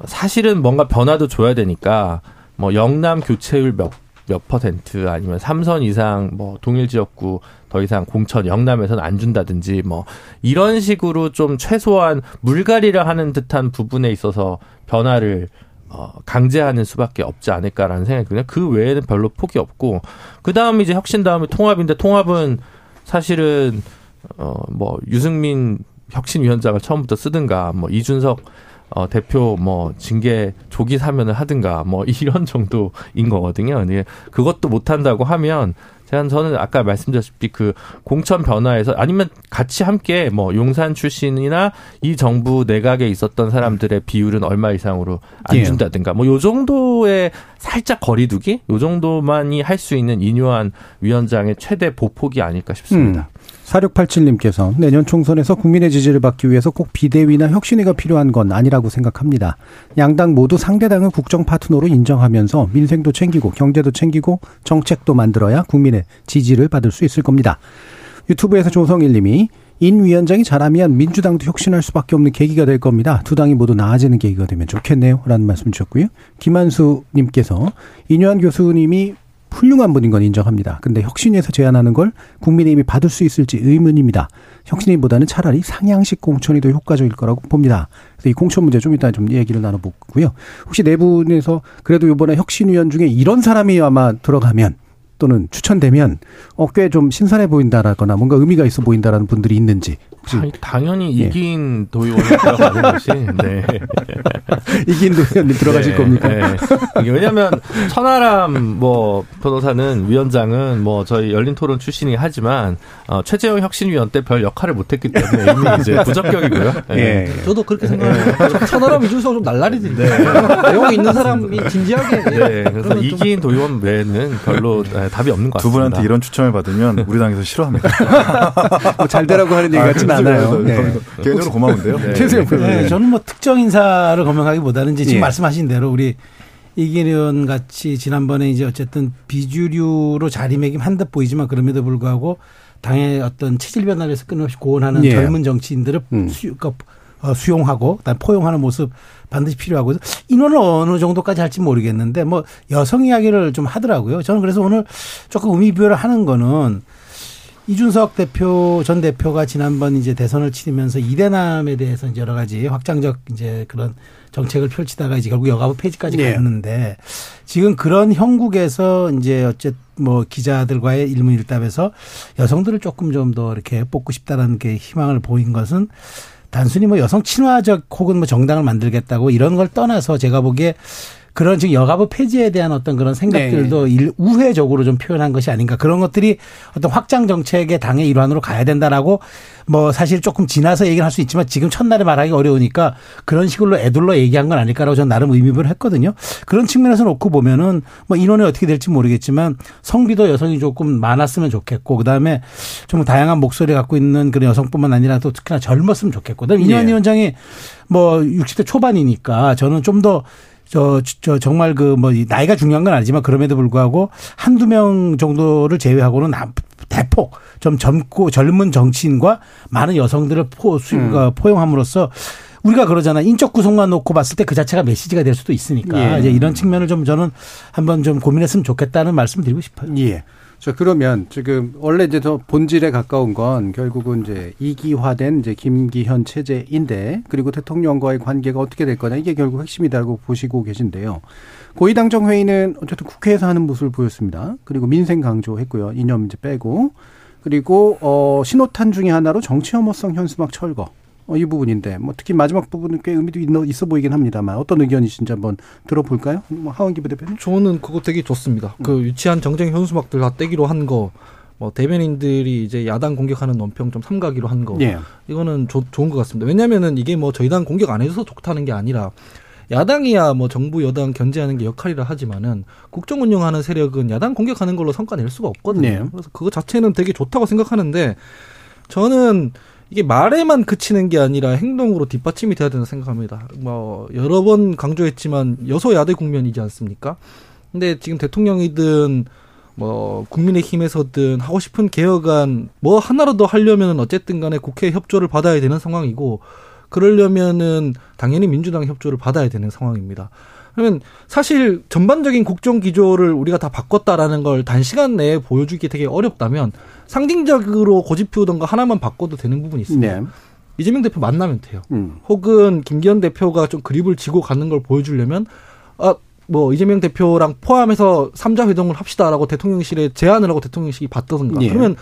사실은 뭔가 변화도 줘야 되니까 뭐 영남 교체율 몇, 몇 퍼센트 아니면 삼선 이상 뭐 동일 지역구 더 이상 공천 영남에서는 안 준다든지 뭐 이런 식으로 좀 최소한 물갈이를 하는 듯한 부분에 있어서 변화를 어, 강제하는 수밖에 없지 않을까라는 생각이 드네요. 그 외에는 별로 폭이 없고, 그 다음 이제 혁신 다음에 통합인데, 통합은 사실은, 어, 뭐, 유승민 혁신위원장을 처음부터 쓰든가, 뭐, 이준석 어, 대표 뭐 징계 조기 사면을 하든가 뭐 이런 정도인 거거든요. 예. 그것도 못 한다고 하면 저는 아까 말씀드렸다시피 그 공천 변화에서 아니면 같이 함께 뭐 용산 출신이나 이 정부 내각에 있었던 사람들의 비율은 얼마 이상으로 안 예. 준다든가 뭐 요 정도의 살짝 거리두기 요 정도만이 할 수 있는 인요한 위원장의 최대 보폭이 아닐까 싶습니다. 음. 4687님께서 내년 총선에서 국민의 지지를 받기 위해서 꼭 비대위나 혁신위가 필요한 건 아니라고 생각합니다. 양당 모두 상대당을 국정 파트너로 인정하면서 민생도 챙기고 경제도 챙기고 정책도 만들어야 국민의 지지를 받을 수 있을 겁니다. 유튜브에서 조성일님이 인 위원장이 잘하면 민주당도 혁신할 수밖에 없는 계기가 될 겁니다. 두 당이 모두 나아지는 계기가 되면 좋겠네요. 라는 말씀 주셨고요. 김한수 님께서 인유한 교수님이 훌륭한 분인 건 인정합니다. 근데 혁신위에서 제안하는 걸 국민의힘이 받을 수 있을지 의문입니다. 혁신위보다는 차라리 상향식 공천이 더 효과적일 거라고 봅니다. 그래서 이 공천 문제 좀 이따 좀 얘기를 나눠보고요. 혹시 네 분에서 그래도 이번에 혁신위원 중에 이런 사람이 아마 들어가면 또는 추천되면 어, 꽤 좀 신선해 보인다라거나 뭔가 의미가 있어 보인다라는 분들이 있는지 혹시 당- 당연히 예. 이긴 도의원이 들어가는 것이 네. 이긴 도 의원님 들어가실 네, 겁니까? 네. 왜냐하면 천하람 뭐 변호사는 위원장은 뭐 저희 열린 토론 출신이 하지만 어, 최재형 혁신위원 때 별 역할을 못했기 때문에 이미 이제 부적격이고요. 네. 예. 저도 그렇게 생각해요. 천하람 이준석 좀 날라리던데. 내용 있는 사람이 진지하게. 네, 그래서 이긴 도의원 외에는 별로 네, 답이 없는 것두 같습니다. 분한테 이런 추천을 받으면 우리 당에서 싫어합니다. 뭐 잘 되라고 하는 얘기 같진 않아요. 네. 개인적으로 고마운데요. 네. 최세영 네, 변호사님. 저는 뭐 특정 인사를 거명하기보다는 이제 지금 예. 말씀하신 대로 우리 의원 같이 지난번에 이제 어쨌든 비주류로 자리매김한 듯 보이지만 그럼에도 불구하고 당의 어떤 체질 변화를 해서 끊임없이 고언하는 예. 젊은 정치인들을 음. 수, 그러니까 어, 수용하고 그다음 포용하는 모습 반드시 필요하고 인원을 어느 정도까지 할지 모르겠는데 뭐 여성 이야기를 좀 하더라고요. 저는 그래서 오늘 조금 의미부여를 하는 거는 이준석 대표 전 대표가 지난번 이제 대선을 치르면서 이대남에 대해서 이제 여러 가지 확장적 이제 그런 정책을 펼치다가 이제 결국 여가부 폐지까지 예. 갔는데 지금 그런 형국에서 이제 어쨌 뭐 기자들과의 일문일답에서 여성들을 조금 좀 더 이렇게 뽑고 싶다라는 게 희망을 보인 것은 단순히 뭐 여성 친화적 혹은 뭐 정당을 만들겠다고 이런 걸 떠나서 제가 보기에 그런 지금 여가부 폐지에 대한 어떤 그런 생각들도 일, 우회적으로 좀 표현한 것이 아닌가 그런 것들이 어떤 확장 정책의 당의 일환으로 가야 된다라고 뭐 사실 조금 지나서 얘기를 할 수 있지만 지금 첫날에 말하기 어려우니까 그런 식으로 애둘러 얘기한 건 아닐까라고 저는 나름 의미를 했거든요. 그런 측면에서 놓고 보면은 뭐 인원이 어떻게 될지 모르겠지만 성비도 여성이 조금 많았으면 좋겠고 그다음에 좀 다양한 목소리 갖고 있는 그런 여성뿐만 아니라 또 특히나 젊었으면 좋겠고. 그다음에 이현 예. 위원장이 뭐 60대 초반이니까 저는 좀더 저, 저, 정말 그, 뭐, 나이가 중요한 건 아니지만 그럼에도 불구하고 한두 명 정도를 제외하고는 나- 대폭 좀 젊고 젊은 정치인과 많은 여성들을 포, 수, 음. 어, 포용함으로써 우리가 그러잖아. 인적 구성만 놓고 봤을 때 그 자체가 메시지가 될 수도 있으니까 예. 이제 이런 측면을 좀 저는 한번 좀 고민했으면 좋겠다는 말씀 드리고 싶어요. 예. 자, 그러면 지금 원래 이제 더 본질에 가까운 건 결국은 이제 이기화된 이제 김기현 체제인데 그리고 대통령과의 관계가 어떻게 될 거냐 이게 결국 핵심이다라고 보시고 계신데요. 고위당정 회의는 어쨌든 국회에서 하는 모습을 보였습니다. 그리고 민생 강조했고요. 이념 이제 빼고 그리고 어 신호탄 중에 하나로 정치 혐오성 현수막 철거. 어, 이 부분인데 뭐 특히 마지막 부분은 꽤 의미도 있어, 있어 보이긴 합니다만 어떤 의견이신지 한번 들어볼까요? 뭐 하원기 부 대표님. 저는 그거 되게 좋습니다. 그 유치한 정쟁 현수막들 다 떼기로 한 거, 뭐 대변인들이 이제 야당 공격하는 논평 좀 삼가기로 한 거, 예. 이거는 조- 좋은 것 같습니다. 왜냐면은 이게 뭐 저희 당 공격 안 해줘서 좋다는 게 아니라 야당이야 뭐 정부 여당 견제하는 게 역할이라 하지만은 국정 운영하는 세력은 야당 공격하는 걸로 성과 낼 수가 없거든요. 네. 그래서 그거 자체는 되게 좋다고 생각하는데 저는 이게 말에만 그치는 게 아니라 행동으로 뒷받침이 돼야 된다 생각합니다. 뭐 여러 번 강조했지만 여소야대 국면이지 않습니까? 근데 지금 대통령이든 뭐 국민의힘에서든 하고 싶은 개혁안 뭐 하나라도 하려면 어쨌든 간에 국회 협조를 받아야 되는 상황이고 그러려면은 당연히 민주당 협조를 받아야 되는 상황입니다. 그러면 사실 전반적인 국정 기조를 우리가 다 바꿨다라는 걸 단시간 내에 보여주기 되게 어렵다면 상징적으로 고집피우던 거 하나만 바꿔도 되는 부분이 있습니다. 네. 이재명 대표 만나면 돼요. 음. 혹은 김기현 대표가 좀 그립을 지고 가는 걸 보여주려면 아 뭐 이재명 대표랑 포함해서 삼자 회동을 합시다라고 대통령실에 제안을 하고 대통령실이 받던가 예. 그러면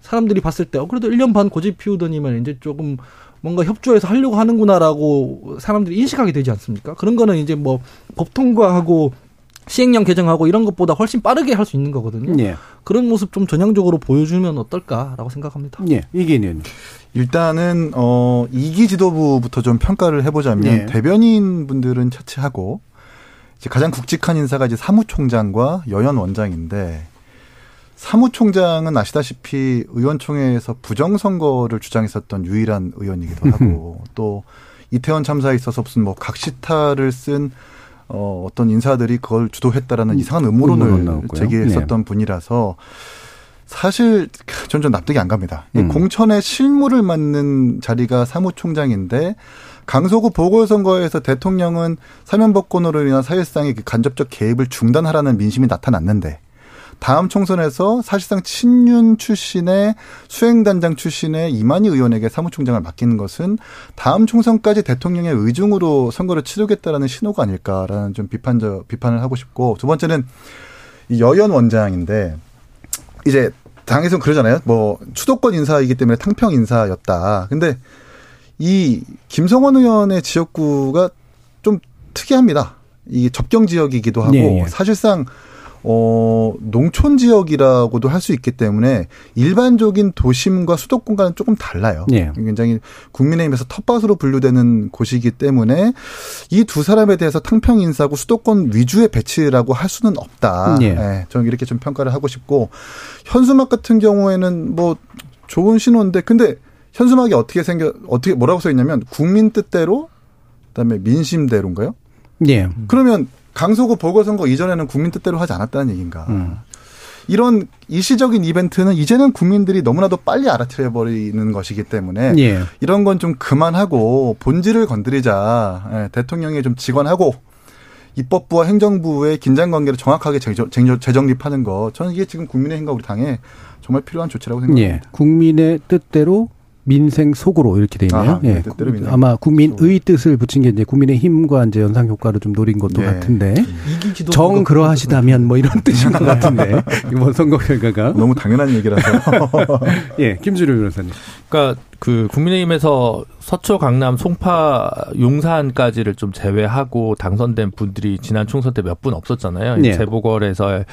사람들이 봤을 때 어, 그래도 1년 반 고집 피우더니만 이제 조금 뭔가 협조해서 하려고 하는구나라고 사람들이 인식하게 되지 않습니까? 그런 거는 이제 뭐 법 통과하고 시행령 개정하고 이런 것보다 훨씬 빠르게 할 수 있는 거거든요. 예. 그런 모습 좀 전향적으로 보여주면 어떨까라고 생각합니다. 예. 이기는. 일단은 어 이기 지도부부터 좀 평가를 해보자면 예. 대변인 분들은 차치하고 이제 가장 굵직한 인사가 이제 사무총장과 여연 원장인데 사무총장은 아시다시피 의원총회에서 부정선거를 주장했었던 유일한 의원이기도 하고 또 이태원 참사에 있어서 무슨 뭐 각시타를 쓴 어, 어떤 인사들이 그걸 주도했다라는 이상한 음모론 음모론을. 제기했었던 분이라서 사실 전 좀 납득이 안 갑니다. 이 음. 공천의 실무를 맡는 자리가 사무총장인데 강서구 보궐선거에서 대통령은 사면복권으로 인한 사실상의 그 간접적 개입을 중단하라는 민심이 나타났는데 다음 총선에서 사실상 친윤 출신의 수행단장 출신의 이만희 의원에게 사무총장을 맡기는 것은 다음 총선까지 대통령의 의중으로 선거를 치르겠다라는 신호가 아닐까라는 좀 비판적 비판을 하고 싶고 두 번째는 이 여연 원장인데 이제 당에서 는 그러잖아요. 뭐 수도권 인사이기 때문에 탕평 인사였다. 근데 이 김성원 의원의 지역구가 좀 특이합니다. 이 접경 지역이기도 하고 예, 예. 사실상 어 농촌 지역이라고도 할 수 있기 때문에 일반적인 도심과 수도권과는 조금 달라요. 예. 굉장히 국민의힘에서 텃밭으로 분류되는 곳이기 때문에 이 두 사람에 대해서 탕평 인사고 수도권 위주의 배치라고 할 수는 없다. 예. 예, 저는 이렇게 좀 평가를 하고 싶고 현수막 같은 경우에는 뭐 좋은 신호인데 근데 현수막이 어떻게 생겨 어떻게 뭐라고 써 있냐면 국민 뜻대로 그다음에 민심대로인가요? 예. 그러면 강서구 보궐선거 이전에는 국민 뜻대로 하지 않았다는 얘기인가? 음. 이런 일시적인 이벤트는 이제는 국민들이 너무나도 빨리 알아채려 버리는 것이기 때문에 예. 이런 건 좀 그만하고 본질을 건드리자. 예, 대통령에 좀 직원하고 입법부와 행정부의 긴장 관계를 정확하게 재정- 재정- 재정립하는 거. 저는 이게 지금 국민의힘과 우리 당에 정말 필요한 조치라고 생각합니다. 예. 국민의 뜻대로 민생 속으로 이렇게 돼 있네요. 네, 예. 민생 아마 국민의 뜻을 붙인 게 이제 국민의 힘과 이제 연상 효과를 좀 노린 것도 예. 같은데 정 그러하시다면 뭐 이런 뜻인 것 같은데 이번 선거 결과가 너무 당연한 얘기라서. 예 김주려 변호사님 그러니까 그 국민의힘에서 서초, 강남, 송파, 용산까지를 좀 제외하고 당선된 분들이 지난 총선 때 몇 분 없었잖아요. 네. 재보궐에서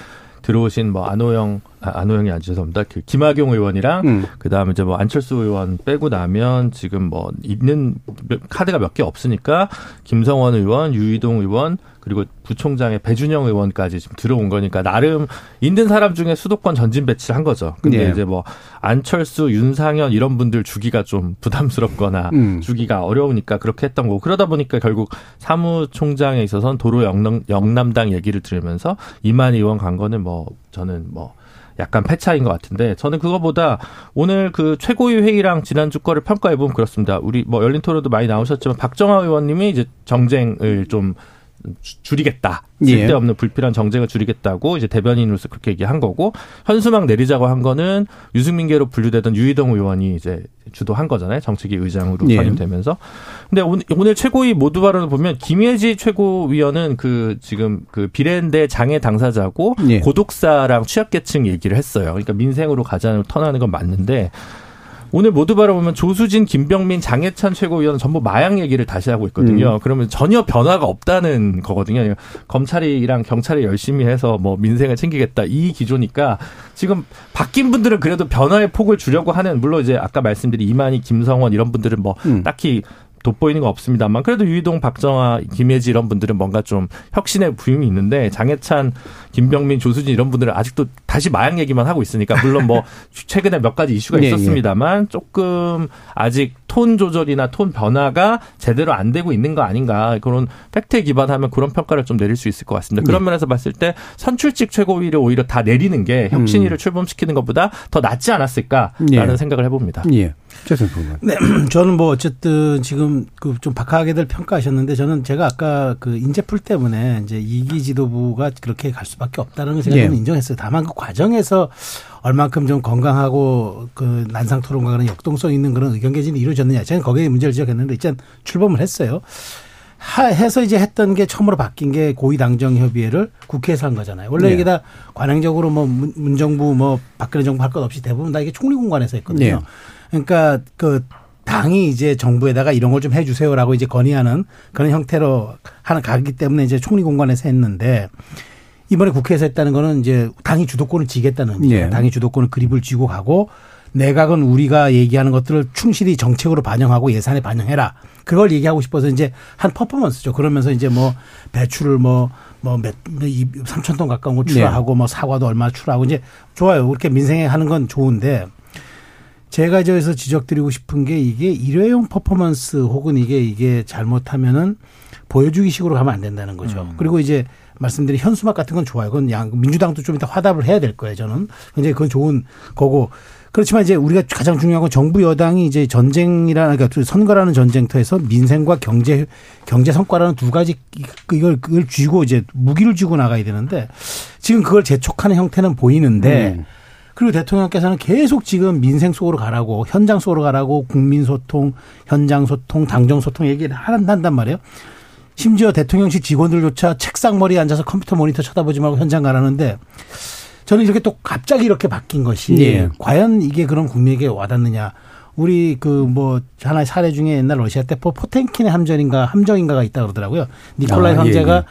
들어오신 뭐 안호영, 아, 안호영이 아니죠, 죄송합니다. 그 김학용 의원이랑 음. 그 다음에 이제 뭐 안철수 의원 빼고 나면 지금 뭐 있는 몇- 카드가 몇 개 없으니까 김성원 의원, 유이동 의원 그리고 부총장의 배준영 의원까지 지금 들어온 거니까 나름 있는 사람 중에 수도권 전진 배치를 한 거죠. 근데 예. 이제 뭐 안철수, 윤상현 이런 분들 주기가 좀 부담스럽거나 음. 주기가 어려우니까 그렇게 했던 거고 그러다 보니까 결국 사무총장에 있어서는 도로 영남, 영남당 얘기를 들으면서 이만 의원 간 거는 뭐 저는 뭐 약간 패차인 것 같은데 저는 그거보다 오늘 그 최고위 회의랑 지난주 거를 평가해 보면 그렇습니다. 우리 뭐 열린 토론도 많이 나오셨지만 박정하 의원님이 이제 정쟁을 좀 주- 줄이겠다. 예. 쓸데없는 불필요한 정쟁을 줄이겠다고 이제 대변인으로서 그렇게 얘기한 거고 현수막 내리자고 한 거는 유승민계로 분류되던 유희동 의원이 이제 주도한 거잖아요. 정책위 의장으로 예. 선임되면서. 근데 오늘, 오늘 최고위 모두 발언을 보면 김예지 최고위원은 그 지금 그 비례인대 장애 당사자고 예. 고독사랑 취약계층 얘기를 했어요. 그러니까 민생으로 가자는 턴하는 건 맞는데 오늘 모두 바라보면 조수진, 김병민, 장해찬 최고위원은 전부 마약 얘기를 다시 하고 있거든요. 음. 그러면 전혀 변화가 없다는 거거든요. 검찰이랑 경찰이 열심히 해서 뭐 민생을 챙기겠다 이 기조니까 지금 바뀐 분들은 그래도 변화의 폭을 주려고 하는 물론 이제 아까 말씀드린 이만희, 김성원 이런 분들은 뭐 음. 딱히 돋보이는 건 없습니다만 그래도 유이동, 박정아, 김혜지 이런 분들은 뭔가 좀 혁신의 부임이 있는데 장해찬, 김병민, 조수진 이런 분들은 아직도 다시 마약 얘기만 하고 있으니까 물론 뭐 최근에 몇 가지 이슈가 네, 있었습니다만 조금 아직 톤 조절이나 톤 변화가 제대로 안 되고 있는 거 아닌가 그런 팩트에 기반하면 그런 평가를 좀 내릴 수 있을 것 같습니다. 그런 면에서 봤을 때 선출직 최고위를 오히려 다 내리는 게 혁신위를 출범시키는 것보다 더 낫지 않았을까라는 예. 생각을 해봅니다. 예. 최선. 네, 저는 뭐 어쨌든 지금 그 좀 박하게들 평가하셨는데 저는 제가 아까 그 인재풀 때문에 이제 이기 지도부가 그렇게 갈 수밖에 없다는 걸 제가 예. 좀 인정했어요. 다만 그 과정에서 얼만큼 좀 건강하고 그 난상 토론과 그런 역동성 있는 그런 의견 개진이 이루어졌느냐. 저는 거기에 문제를 지적했는데 일단 출범을 했어요. 하, 해서 이제 했던 게 처음으로 바뀐 게 고위당정협의회를 국회에서 한 거잖아요. 원래 네. 이게 다 관행적으로 뭐 문- 문정부 뭐 박근혜 정부 할 것 없이 대부분 다 이게 총리공관에서 했거든요. 네. 그러니까 그 당이 이제 정부에다가 이런 걸 좀 해주세요라고 이제 건의하는 그런 형태로 하는 가기 때문에 이제 총리공관에서 했는데 이번에 국회에서 했다는 거는 이제 당이 주도권을 지겠다는. 네. 당이 주도권을 그립을 쥐고 가고 내각은 우리가 얘기하는 것들을 충실히 정책으로 반영하고 예산에 반영해라. 그걸 얘기하고 싶어서 이제 한 퍼포먼스죠. 그러면서 이제 뭐 배출을 뭐, 뭐몇 3천 톤 가까운 거 출하하고 뭐 사과도 얼마 출하하고 이제 좋아요. 그렇게 민생에 하는 건 좋은데 제가 저기서 지적드리고 싶은 게 이게 일회용 퍼포먼스 혹은 이게 이게 잘못하면은 보여주기 식으로 가면 안 된다는 거죠. 그리고 이제 말씀드린 현수막 같은 건 좋아요. 그건 양 민주당도 좀 이따 화답을 해야 될 거예요. 저는 굉장히 그건 좋은 거고 그렇지만 이제 우리가 가장 중요한 건 정부 여당이 이제 전쟁이라는 그러니까 선거라는 전쟁터에서 민생과 경제 경제 성과라는 두 가지 이걸 그걸 쥐고 이제 무기를 쥐고 나가야 되는데 지금 그걸 재촉하는 형태는 보이는데 음. 그리고 대통령께서는 계속 지금 민생 속으로 가라고 현장 속으로 가라고 국민 소통, 현장 소통, 당정 소통 얘기를 한- 한단 말이에요. 심지어 대통령실 직원들조차 책상 머리에 앉아서 컴퓨터 모니터 쳐다보지 말고 현장 가라는데 저는 이렇게 또 갑자기 이렇게 바뀐 것이 예. 과연 이게 그런 국민에게 와닿느냐. 우리 그 뭐 하나의 사례 중에 옛날 러시아 때 포- 포텐킨의 함정인가 함정인가가 있다 그러더라고요. 니콜라이 아, 예, 황제가 예.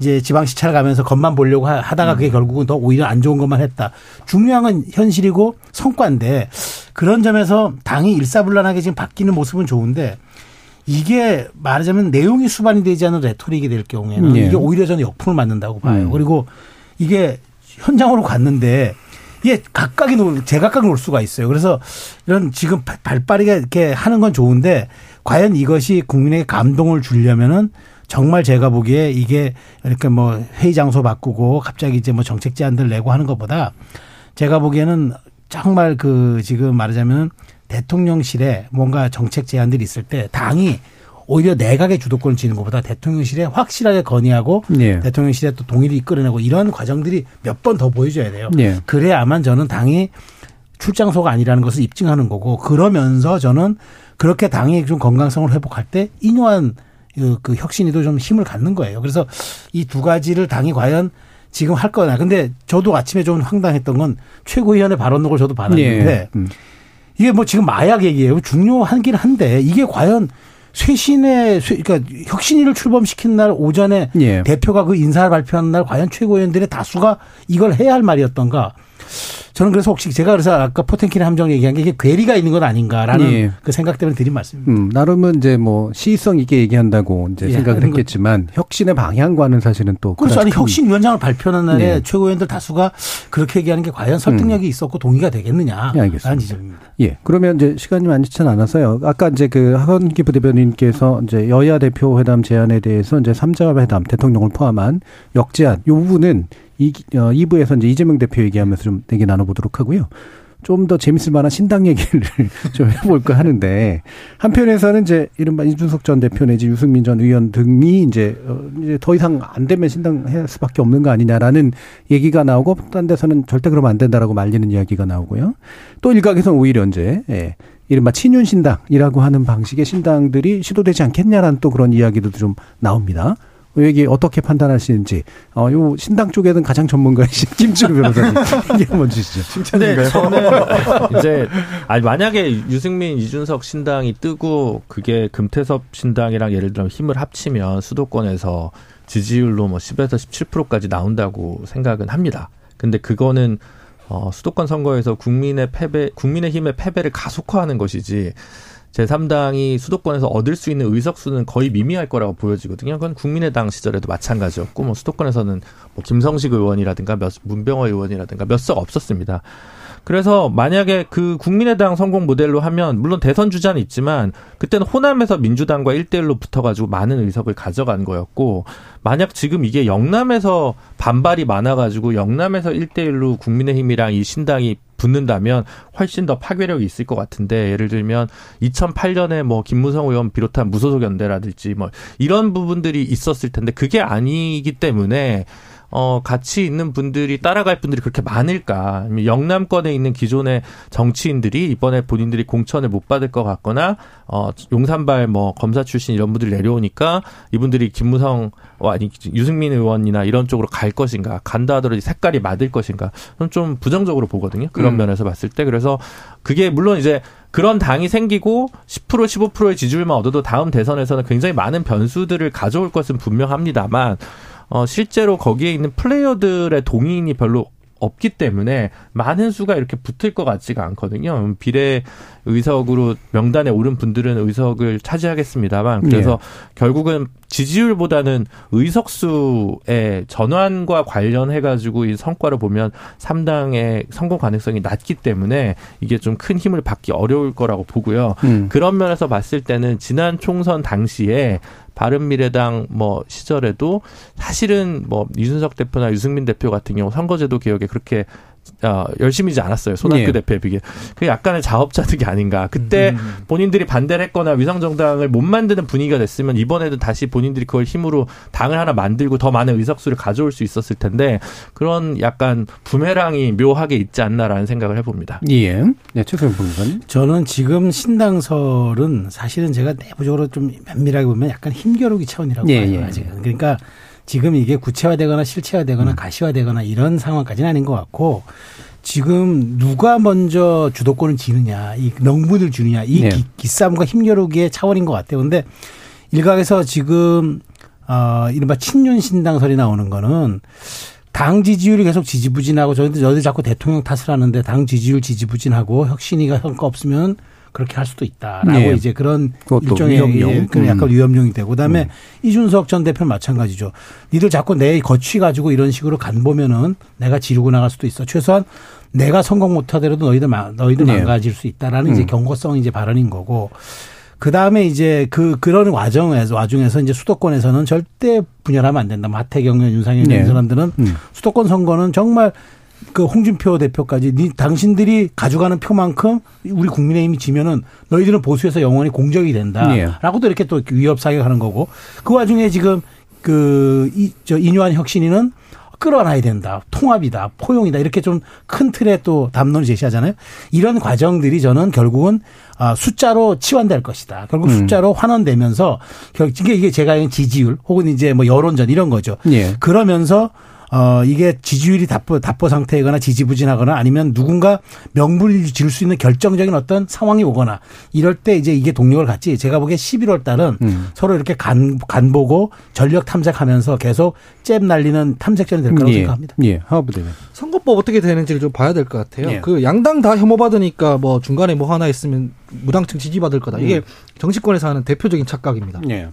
이제 지방 시찰 가면서 겉만 보려고 하- 하다가 그게 결국은 더 오히려 안 좋은 것만 했다. 중요한 건 현실이고 성과인데 그런 점에서 당이 일사불란하게 지금 바뀌는 모습은 좋은데 이게 말하자면 내용이 수반이 되지 않은 레토릭이 될 경우에는 예. 이게 오히려 저는 역풍을 맞는다고 봐요. 음. 그리고 이게 현장으로 갔는데 이게 각각이 놀, 제각각 놀 수가 있어요. 그래서 이런 지금 발- 발빠르게 이렇게 하는 건 좋은데 과연 이것이 국민에게 감동을 주려면은 정말 제가 보기에 이게 이렇게 뭐 회의 장소 바꾸고 갑자기 이제 뭐 정책 제안들 내고 하는 것보다 제가 보기에는 정말 그 지금 말하자면 대통령실에 뭔가 정책 제안들이 있을 때 당이 오히려 내각의 주도권을 쥐는 것보다 대통령실에 확실하게 건의하고 예. 대통령실에 또 동의를 이끌어내고 이런 과정들이 몇 번 더 보여줘야 돼요. 예. 그래야만 저는 당이 출장소가 아니라는 것을 입증하는 거고 그러면서 저는 그렇게 당이 좀 건강성을 회복할 때 인요한 그, 그 혁신이도 좀 힘을 갖는 거예요. 그래서 이 두 가지를 당이 과연 지금 할 거냐. 근데 저도 아침에 좀 황당했던 건 최고위원회 발언록을 저도 받았는데 예. 음. 이게 뭐 지금 마약 얘기예요. 중요하긴 한데 이게 과연 쇄신의 쇄- 그러니까 혁신위를 출범시킨 날 오전에 예. 대표가 그 인사를 발표하는 날 과연 최고위원들의 다수가 이걸 해야 할 말이었던가? 저는 그래서 혹시 제가 그래서 아까 포텐킨 함정 얘기한 게 이게 괴리가 있는 건 아닌가라는 예. 그 생각 때문에 드린 말씀입니다. 음, 나름은 이제 뭐 시의성 있게 얘기한다고 이제 예, 생각을 하는 거- 했겠지만 혁신의 방향과는 사실은 또 그렇죠. 아니 그다지 큰- 혁신 위원장을 발표하는 날에 네. 음. 최고위원들 다수가 그렇게 얘기하는 게 과연 설득력이 있었고 동의가 되겠느냐? 예. 라는 지점입니다. 예. 그러면 이제 시간이 많지는 않아서요. 아까 이제 그 하건기 부대변인께서 이제 여야 대표 회담 제안에 대해서 이제 삼자 회담 대통령을 포함한 역제안 요 부분은 이 어, 2부에서 이제 이재명 대표 얘기하면서 좀 얘기 나눠보도록 하고요. 좀 더 재밌을 만한 신당 얘기를 좀 해볼까 하는데 한편에서는 이제 이른바 이준석 전 대표 내지 유승민 전 의원 등이 이제 어, 이제 더 이상 안 되면 신당 할 수밖에 없는 거 아니냐라는 얘기가 나오고 딴 데서는 절대 그러면 안 된다라고 말리는 이야기가 나오고요. 또 일각에서는 오히려 이제 예, 이른바 친윤 신당이라고 하는 방식의 신당들이 시도되지 않겠냐라는 또 그런 이야기도 좀 나옵니다. 여기 어떻게 판단하시는지 어, 요 신당 쪽에는 가장 전문가이신 김준우 변호사님 얘기 한번 주시죠. 근데 저는 이제 아니 만약에 유승민 이준석 신당이 뜨고 그게 금태섭 신당이랑 예를 들어 힘을 합치면 수도권에서 지지율로 뭐 10에서 17%까지 나온다고 생각은 합니다. 근데 그거는 어 수도권 선거에서 국민의 패배 국민의 힘의 패배를 가속화하는 것이지 제3당이 수도권에서 얻을 수 있는 의석수는 거의 미미할 거라고 보여지거든요. 그건 국민의당 시절에도 마찬가지였고, 뭐 수도권에서는 뭐 김성식 의원이라든가 몇, 문병호 의원이라든가 몇 석 없었습니다. 그래서 만약에 그 국민의당 성공 모델로 하면 물론 대선 주자는 있지만 그때는 호남에서 민주당과 1대1로 붙어가지고 많은 의석을 가져간 거였고 만약 지금 이게 영남에서 반발이 많아가지고 영남에서 1대1로 국민의힘이랑 이 신당이 붙는다면 훨씬 더 파괴력이 있을 것 같은데 예를 들면 2008년에 뭐 김무성 의원 비롯한 무소속 연대라든지 뭐 이런 부분들이 있었을 텐데 그게 아니기 때문에 어, 같이 있는 분들이 따라갈 분들이 그렇게 많을까? 영남권에 있는 기존의 정치인들이 이번에 본인들이 공천을 못 받을 것 같거나, 어, 용산발 뭐 검사 출신 이런 분들이 내려오니까 이분들이 김무성, 아니, 유승민 의원이나 이런 쪽으로 갈 것인가, 간다 하더라도 색깔이 맞을 것인가, 저는 좀 부정적으로 보거든요. 그런 음. 면에서 봤을 때. 그래서 그게 물론 이제 그런 당이 생기고 10% 15%의 지지율만 얻어도 다음 대선에서는 굉장히 많은 변수들을 가져올 것은 분명합니다만 어, 실제로 거기에 있는 플레이어들의 동의인이 별로 없기 때문에 많은 수가 이렇게 붙을 것 같지가 않거든요. 비례 의석으로 명단에 오른 분들은 의석을 차지하겠습니다만 그래서 네. 결국은 지지율보다는 의석수의 전환과 관련해 가지고 이 성과를 보면 3당의 성공 가능성이 낮기 때문에 이게 좀 큰 힘을 받기 어려울 거라고 보고요. 음. 그런 면에서 봤을 때는 지난 총선 당시에 바른미래당 뭐 시절에도 사실은 뭐 이준석 대표나 유승민 대표 같은 경우 선거제도 개혁에 그렇게 어, 열심히지 않았어요. 손학규 네. 대표에 비게. 그 약간의 자업자득이 아닌가. 그때 음, 음, 음. 본인들이 반대를 했거나 위성정당을 못 만드는 분위기가 됐으면 이번에도 다시 본인들이 그걸 힘으로 당을 하나 만들고 더 많은 의석수를 가져올 수 있었을 텐데 그런 약간 부메랑이 묘하게 있지 않나라는 생각을 해봅니다. 예. 네, 최소영 변호사님. 저는 지금 신당설은 사실은 제가 내부적으로 좀 면밀하게 보면 약간 힘겨루기 차원이라고 예, 봐요. 예. 아직. 그러니까 지금 이게 구체화되거나 실체화되거나 음. 가시화되거나 이런 상황까지는 아닌 것 같고 지금 누가 먼저 주도권을 지느냐, 이 명분을 주느냐, 이 네. 기, 싸움과 힘겨루기의 차원인 것 같아요. 근데 일각에서 지금 어 이른바 친윤 신당설이 나오는 거는 당 지지율이 계속 지지부진하고 저희들 저희들 자꾸 대통령 탓을 하는데 당 지지율 지지부진하고 혁신이가 성과 없으면 그렇게 할 수도 있다라고 네. 이제 그런 일종의 위험용. 예, 그런 약간 음. 위험용이 되고 그다음에 음. 이준석 전 대표 마찬가지죠. 니들 자꾸 내 거취 가지고 이런 식으로 간 보면은 내가 지르고 나갈 수도 있어. 최소한 내가 성공 못하더라도 너희들 너희들 네. 망가질 수 있다라는 음. 이제 경고성 이제 발언인 거고. 그 다음에 이제 그, 그런 과정에서, 와중에서 이제 수도권에서는 절대 분열하면 안 된다. 마태경 의 윤상현 네. 이런 사람들은 음. 수도권 선거는 정말 그 홍준표 대표까지 니 당신들이 가져가는 표만큼 우리 국민의힘이 지면은 너희들은 보수에서 영원히 공적이 된다라고도 예. 이렇게 또 위협 사격하는 거고 그 와중에 지금 그이저 인유한 혁신이는 끌어놔야 된다. 통합이다. 포용이다. 이렇게 좀 큰 틀의 또 담론을 제시하잖아요. 이런 과정들이 저는 결국은 아, 숫자로 치환될 것이다. 결국 음. 숫자로 환원되면서 결국 이게 제가 지지율 혹은 이제 뭐 여론전 이런 거죠. 예. 그러면서 어, 이게 지지율이 답보, 답보 상태이거나 지지부진하거나 아니면 누군가 명분을 질수 있는 결정적인 어떤 상황이 오거나 이럴 때 이제 이게 동력을 갖지 제가 보기에 11월 달은 음. 서로 이렇게 간, 간 보고 전력 탐색하면서 계속 잽 날리는 탐색전이 될 거라고 예. 생각합니다. 예. 하부대는 선거법 어떻게 되는지를 좀 봐야 될 것 같아요. 예. 그 양당 다 혐오 받으니까 뭐 중간에 뭐 하나 있으면 무당층 지지받을 거다. 이게 음. 정치권에서 하는 대표적인 착각입니다. 예.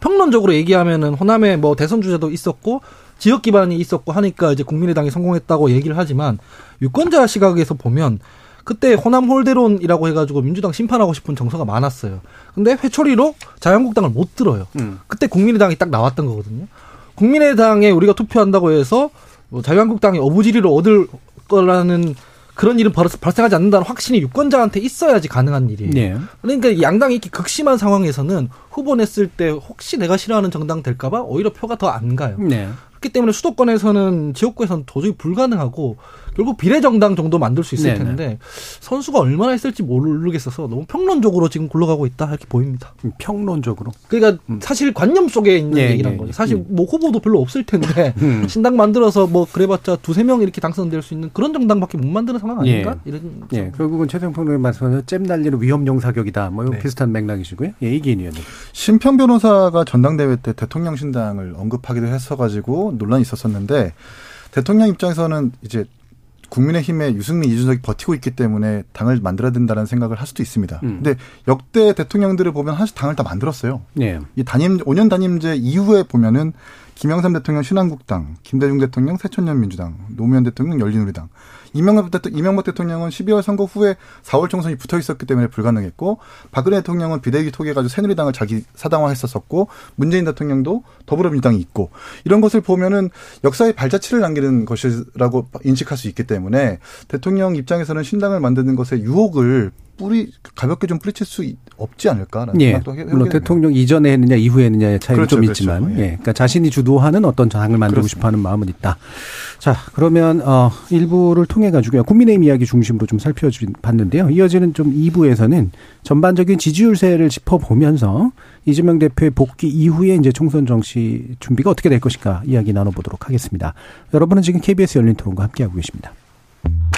평론적으로 얘기하면은 호남에 뭐 대선 주자도 있었고 지역 기반이 있었고 하니까 이제 국민의당이 성공했다고 얘기를 하지만 유권자 시각에서 보면 그때 호남 홀대론이라고 해가지고 민주당 심판하고 싶은 정서가 많았어요. 근데 회초리로 자유한국당을 못 들어요. 음. 그때 국민의당이 딱 나왔던 거거든요. 국민의당에 우리가 투표한다고 해서 뭐 자유한국당이 어부지리로 얻을 거라는 그런 일은 발생하지 않는다는 확신이 유권자한테 있어야지 가능한 일이에요. 네. 그러니까 양당이 이렇게 극심한 상황에서는 후보 냈을 때 혹시 내가 싫어하는 정당 될까봐 오히려 표가 더 안 가요. 네. 그렇기 때문에 수도권에서는 지역구에서는 도저히 불가능하고 결국 비례정당 정도 만들 수 있을 네네. 텐데 선수가 얼마나 있을지 모르겠어서 너무 평론적으로 지금 굴러가고 있다 이렇게 보입니다. 음, 평론적으로. 그러니까 음. 사실 관념 속에 있는 네, 얘기란 네, 거죠. 사실 음. 뭐 후보도 별로 없을 텐데 음. 신당 만들어서 뭐 그래봤자 두세 명 이렇게 당선될 수 있는 그런 정당밖에 못 만드는 상황 아닌가? 예. 이런. 예. 결국은 최종 평론의 말씀하신 잼 날리는 위험용 사격이다. 뭐 네. 비슷한 맥락이시고요. 예, 이기인 의원님. 심평 변호사가 전당대회 때 대통령 신당을 언급하기도 했어가지고 논란이 있었었는데 대통령 입장에서는 이제 국민의힘의 유승민, 이준석이 버티고 있기 때문에 당을 만들어야 된다는 생각을 할 수도 있습니다. 음. 근데 역대 대통령들을 보면 하나씩 당을 다 만들었어요. 예. 이 단임 5년 단임제 이후에 보면은 김영삼 대통령 신한국당, 김대중 대통령 새천년 민주당, 노무현 대통령 열린우리당, 이명박, 대통, 이명박 대통령은 12월 선거 후에 4월 총선이 붙어 있었기 때문에 불가능했고 박근혜 대통령은 비대위 토개가지고 새누리당을 자기 사당화했었었고 문재인 대통령도 더불어민주당이 있고 이런 것을 보면은 역사의 발자취를 남기는 것이라고 인식할 수 있기 때문에 대통령 입장에서는 신당을 만드는 것에 유혹을 뿌리 가볍게 좀 뿌리칠 수 있- 없지 않을까라는 예. 생각도 해- 해보게 물론. 대통령 이전에 했느냐 이후에 했느냐의 차이는 그렇죠, 좀 그렇죠. 있지만, 예. 예. 그러니까 자신이 주도하는 어떤 당을 만들고. 싶어하는 마음은 있다. 자, 그러면 어 일부를 통해 가지고요. 국민의힘 이야기 중심으로 좀 살펴봤는데요. 이어지는 좀 2부에서는 전반적인 지지율세를 짚어보면서 이재명 대표의 복귀 이후에 이제 총선 정치 준비가 어떻게 될 것인가 이야기 나눠보도록 하겠습니다. 여러분은 지금 KBS 열린 토론과 함께하고 계십니다.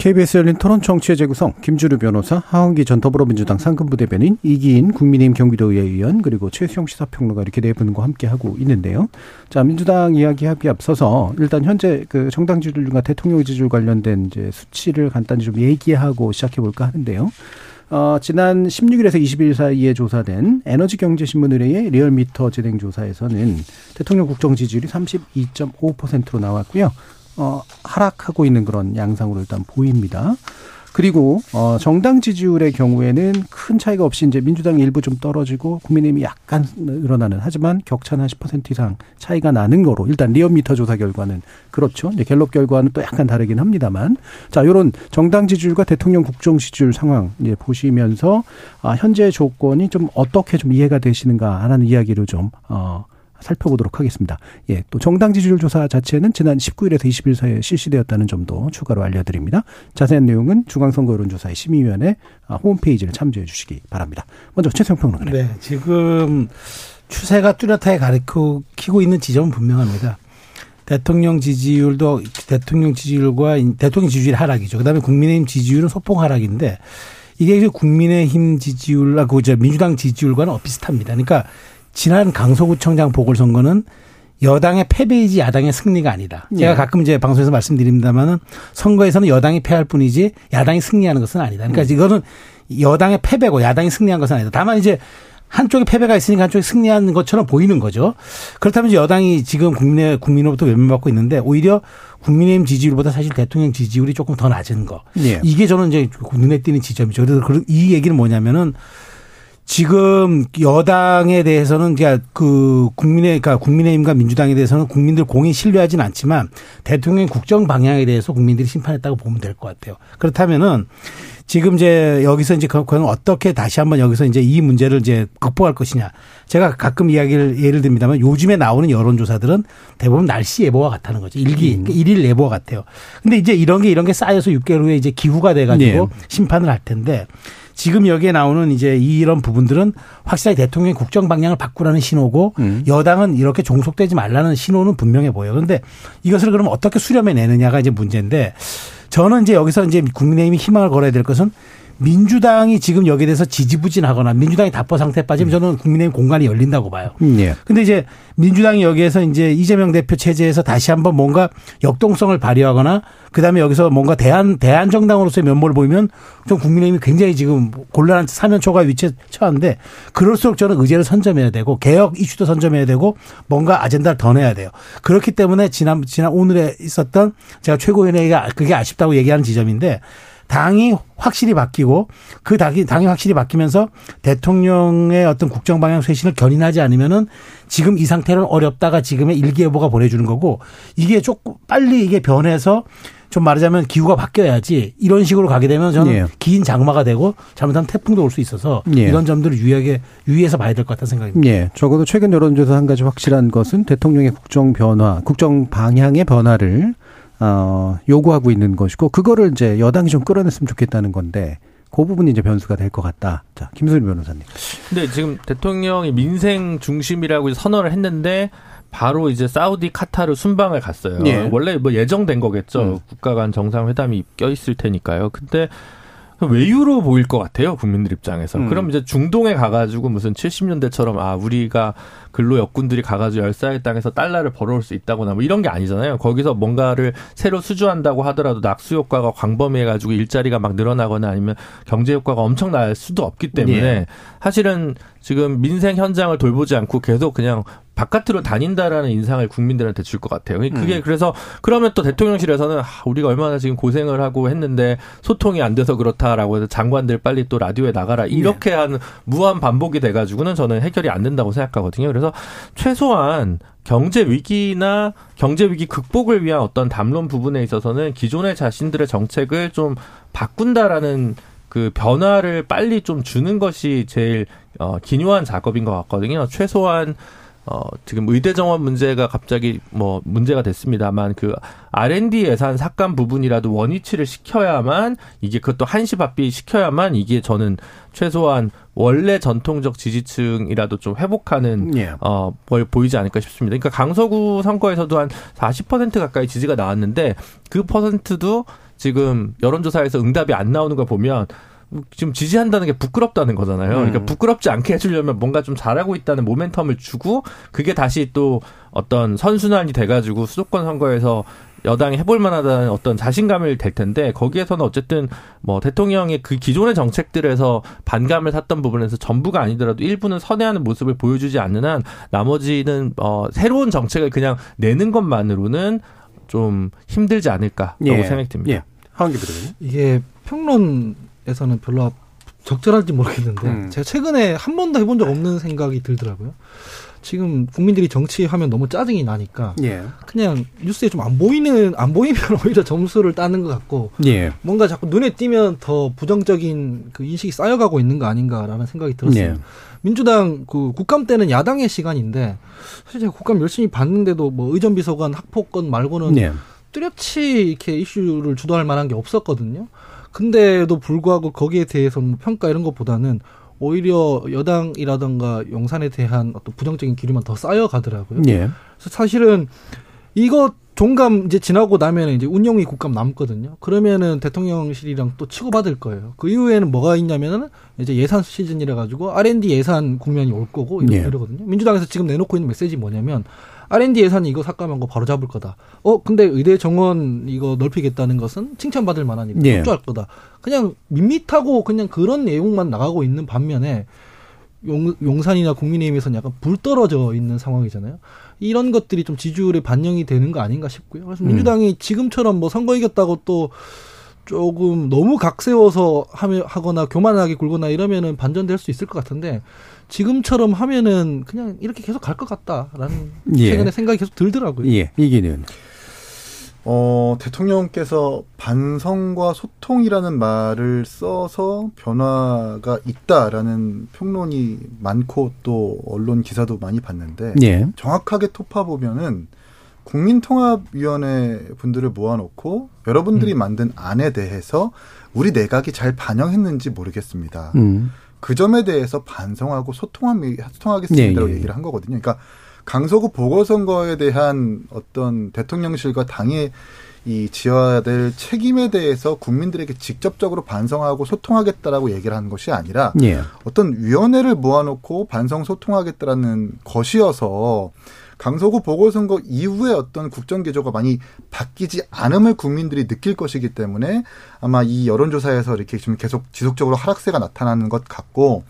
KBS 열린 토론 정치의 재구성 김주루 변호사, 하원기 전 더불어민주당 상근부 대변인, 이기인 국민의힘 경기도의회 의원 그리고 최수영 시사평론가 이렇게 네 분과 함께 하고 있는데요. 자 민주당 이야기하기 앞서서 일단 현재 그 정당 지지율과 대통령 지지율 관련된 이제 수치를 간단히 좀 얘기하고 시작해 볼까 하는데요. 어, 지난 16일에서 20일 사이에 조사된 에너지경제신문 의뢰의 리얼미터 진행 조사에서는 대통령 국정 지지율이 32.5%로 나왔고요. 어, 하락하고 있는 그런 양상으로 일단 보입니다. 그리고 어 정당 지지율의 경우에는 큰 차이가 없이 이제 민주당이 일부 좀 떨어지고 국민의힘이 약간 늘어나는 하지만 격차는 한10% 이상 차이가 나는 거로 일단 리얼미터 조사 결과는 그렇죠. 이제 갤럽 결과는 또 약간 다르긴 합니다만 자, 요런 정당 지지율과 대통령 국정 지지율 상황 이제 보시면서 아 현재 조건이 좀 어떻게 좀 이해가 되시는가 하는 이야기를 좀어 살펴보도록 하겠습니다. 예, 또 정당 지지율 조사 자체는 지난 19일에서 20일 사이에 실시되었다는 점도 추가로 알려드립니다. 자세한 내용은 중앙선거 여론조사의 심의위원회 아, 홈페이지를 참조해 주시기 바랍니다. 먼저 최성 평론가. 네, 지금 추세가 뚜렷하게 가리키고 있는 지점은 분명합니다. 대통령 지지율도 대통령 지지율과 대통령 지지율 하락이죠. 그다음에 국민의힘 지지율은 소폭 하락인데 이게 이제 국민의힘 지지율과 그저 민주당 지지율과는 비슷합니다. 그러니까 지난 강서구청장 보궐선거는 여당의 패배이지 야당의 승리가 아니다. 제가 예. 가끔 이제 방송에서 말씀드립니다만은 선거에서는 여당이 패할 뿐이지 야당이 승리하는 것은 아니다. 그러니까 이거는 여당의 패배고 야당이 승리한 것은 아니다. 다만 이제 한쪽에 패배가 있으니까 한쪽이 승리한 것처럼 보이는 거죠. 그렇다면 이제 여당이 지금 국민의 국민으로부터 외면받고 있는데 오히려 국민의힘 지지율보다 사실 대통령 지지율이 조금 더 낮은 거. 예. 이게 저는 이제 눈에 띄는 지점이죠. 그래서 그- 이 얘기는 뭐냐면은 지금 여당에 대해서는 그러니까 그 국민의 그러니까 국민의힘과 민주당에 대해서는 국민들 공히 신뢰하지는 않지만 대통령 국정 방향에 대해서 국민들이 심판했다고 보면 될 것 같아요. 그렇다면은 지금 이제 여기서 이제 그- 그건 어떻게 다시 한번 여기서 이제 이 문제를 이제 극복할 것이냐. 제가 가끔 이야기를 예를 듭니다만 요즘에 나오는 여론조사들은 대부분 날씨 예보와 같다는 거죠. 일기, 음. 일일 예보와 같아요. 근데 이제 이런 게 이런 게 쌓여서 6개월 후에 이제 기후가 돼가지고 네. 심판을 할 텐데 지금 여기에 나오는 이제 이런 부분들은 확실하게 대통령의 국정 방향을 바꾸라는 신호고 음. 여당은 이렇게 종속되지 말라는 신호는 분명해 보여요. 그런데 이것을 그럼 어떻게 수렴해 내느냐가 이제 문제인데 저는 이제 여기서 이제 국민의힘이 희망을 걸어야 될 것은 민주당이 지금 여기에 대해서 지지부진하거나 민주당이 답보 상태에 빠지면 저는 국민의힘 공간이 열린다고 봐요. 음, 예. 근데 이제 민주당이 여기에서 이제 이재명 대표 체제에서 다시 한번 뭔가 역동성을 발휘하거나 그다음에 여기서 뭔가 대한 대한 정당으로서의 면모를 보이면 좀 국민의힘이 굉장히 지금 곤란한 사면초가 위치에 처한데 그럴수록 저는 의제를 선점해야 되고 개혁 이슈도 선점해야 되고 뭔가 아젠다를 더 내야 돼요. 그렇기 때문에 지난 지난 오늘에 있었던 제가 최고위원회가 그게 아쉽다고 얘기하는 지점인데 당이 확실히 바뀌고 그 당이, 당이 확실히 바뀌면서 대통령의 어떤 국정 방향 쇄신을 견인하지 않으면은 지금 이 상태는 어렵다가 지금의 일기예보가 보내주는 거고 이게 조금 빨리 이게 변해서 좀 말하자면 기후가 바뀌어야지 이런 식으로 가게 되면 저는 예. 긴 장마가 되고 잘못하면 태풍도 올 수 있어서 예. 이런 점들을 유의하게 유의해서 봐야 될 것 같다는 생각입니다. 예, 적어도 최근 여론조사 한 가지 확실한 것은 대통령의 국정 변화, 국정 방향의 변화를 어, 요구하고 있는 것이고 그거를 이제 여당이 좀 끌어냈으면 좋겠다는 건데 그 부분이 이제 변수가 될 것 같다. 자, 김수일 변호사님. 근데 지금 대통령이 민생 중심이라고 선언을 했는데 바로 이제 사우디 카타르 순방을 갔어요. 예. 원래 뭐 예정된 거겠죠. 음. 국가 간 정상회담이 껴있을 테니까요. 근데 외유로 보일 것 같아요. 국민들 입장에서. 음. 그럼 이제 중동에 가가지고 무슨 70년대처럼 아, 우리가 근로 역군들이 가가지고 열사의 땅에서 달러를 벌어올 수 있다거나 뭐 이런 게 아니잖아요. 거기서 뭔가를 새로 수주한다고 하더라도 낙수 효과가 광범위해가지고 일자리가 막 늘어나거나 아니면 경제 효과가 엄청 날 수도 없기 때문에 예. 사실은 지금 민생 현장을 돌보지 않고 계속 그냥 바깥으로 다닌다라는 인상을 국민들한테 줄 것 같아요. 그게 음. 그래서 그러면 또 대통령실에서는 아, 우리가 얼마나 지금 고생을 하고 했는데 소통이 안 돼서 그렇다라고 해서 장관들 빨리 또 라디오에 나가라 네. 이렇게 하는 무한 반복이 돼가지고는 저는 해결이 안 된다고 생각하거든요. 그래서 최소한 경제 위기나 경제 위기 극복을 위한 어떤 담론 부분에 있어서는 기존의 자신들의 정책을 좀 바꾼다라는 그 변화를 빨리 좀 주는 것이 제일 어 기묘한 작업인 것 같거든요. 최소한 어 지금 의대 정원 문제가 갑자기 뭐 문제가 됐습니다만 그 R&D 예산 삭감 부분이라도 원위치를 시켜야만 이게 그것도 한시 바삐 시켜야만 이게 저는 최소한 원래 전통적 지지층이라도 좀 회복하는 예. 어, 뭘 보이지 않을까 싶습니다. 그러니까 강서구 선거에서도 한 40% 가까이 지지가 나왔는데 그 퍼센트도 지금 여론조사에서 응답이 안 나오는 걸 보면 지금 지지한다는 게 부끄럽다는 거잖아요. 음. 그러니까 부끄럽지 않게 해주려면 뭔가 좀 잘하고 있다는 모멘텀을 주고 그게 다시 또 어떤 선순환이 돼가지고 수도권 선거에서 여당이 해볼 만하다는 어떤 자신감을 될 텐데 거기에서는 어쨌든 뭐 대통령의 그 기존의 정책들에서 반감을 샀던 부분에서 전부가 아니더라도 일부는 선회하는 모습을 보여주지 않는 한 나머지는 어 새로운 정책을 그냥 내는 것만으로는 좀 힘들지 않을까라고 예. 생각이 듭니다. 예. 하은기 부대변인. 이게 평론 에서는 별로 적절할지 모르겠는데 음. 제가 최근에 한 번도 해본 적 없는 생각이 들더라고요. 지금 국민들이 정치하면 너무 짜증이 나니까 예. 그냥 뉴스에 좀 안 보이는 안 보이면 오히려 점수를 따는 것 같고 예. 뭔가 자꾸 눈에 띄면 더 부정적인 그 인식이 쌓여가고 있는 거 아닌가라는 생각이 들었어요. 예. 민주당 그 국감 때는 야당의 시간인데 사실 제가 국감 열심히 봤는데도 뭐 의전 비서관 학폭건 말고는 예. 뚜렷이 이렇게 이슈를 주도할 만한 게 없었거든요. 근데도 불구하고 거기에 대해서 뭐 평가 이런 것보다는 오히려 여당이라던가 용산에 대한 어떤 부정적인 기류만 더 쌓여가더라고요. 예. 그래서 사실은 이거 종감 이제 지나고 나면 이제 운영위 국감 남거든요. 그러면은 대통령실이랑 또 치고받을 거예요. 그 이후에는 뭐가 있냐면은 이제 예산 시즌이라 가지고 R&D 예산 국면이 올 거고 이러, 예. 이러거든요. 민주당에서 지금 내놓고 있는 메시지 뭐냐면 R&D 예산이 이거 삭감한 거 바로 잡을 거다. 어 근데 의대 정원 이거 넓히겠다는 것은 칭찬받을 만하니까 예. 협조할 거다. 그냥 밋밋하고 그냥 그런 내용만 나가고 있는 반면에 용, 용산이나 국민의힘에서는 약간 불 떨어져 있는 상황이잖아요. 이런 것들이 좀 지지율에 반영이 되는 거 아닌가 싶고요. 그래서 음. 민주당이 지금처럼 뭐 선거 이겼다고 또 조금 너무 각세워서 하거나 교만하게 굴거나 이러면은 반전될 수 있을 것 같은데 지금처럼 하면은 그냥 이렇게 계속 갈 것 같다라는 예. 최근에 생각이 계속 들더라고요. 예. 이기는. 어, 대통령께서 반성과 소통이라는 말을 써서 변화가 있다라는 평론이 많고 또 언론 기사도 많이 봤는데 예. 정확하게 토파 보면은 국민통합위원회 분들을 모아놓고 여러분들이 만든 안에 대해서 우리 내각이 잘 반영했는지 모르겠습니다. 음. 그 점에 대해서 반성하고 소통함, 소통하겠습니다라고 예, 예. 얘기를 한 거거든요. 그러니까 강서구 보궐선거에 대한 어떤 대통령실과 당의 이 지어야 될 책임에 대해서 국민들에게 직접적으로 반성하고 소통하겠다라고 얘기를 하는 것이 아니라 예. 어떤 위원회를 모아놓고 반성 소통하겠다라는 것이어서 강서구 보궐선거 이후에 어떤 국정기조가 많이 바뀌지 않음을 국민들이 느낄 것이기 때문에 아마 이 여론조사에서 이렇게 좀 계속 지속적으로 하락세가 나타나는 것 같고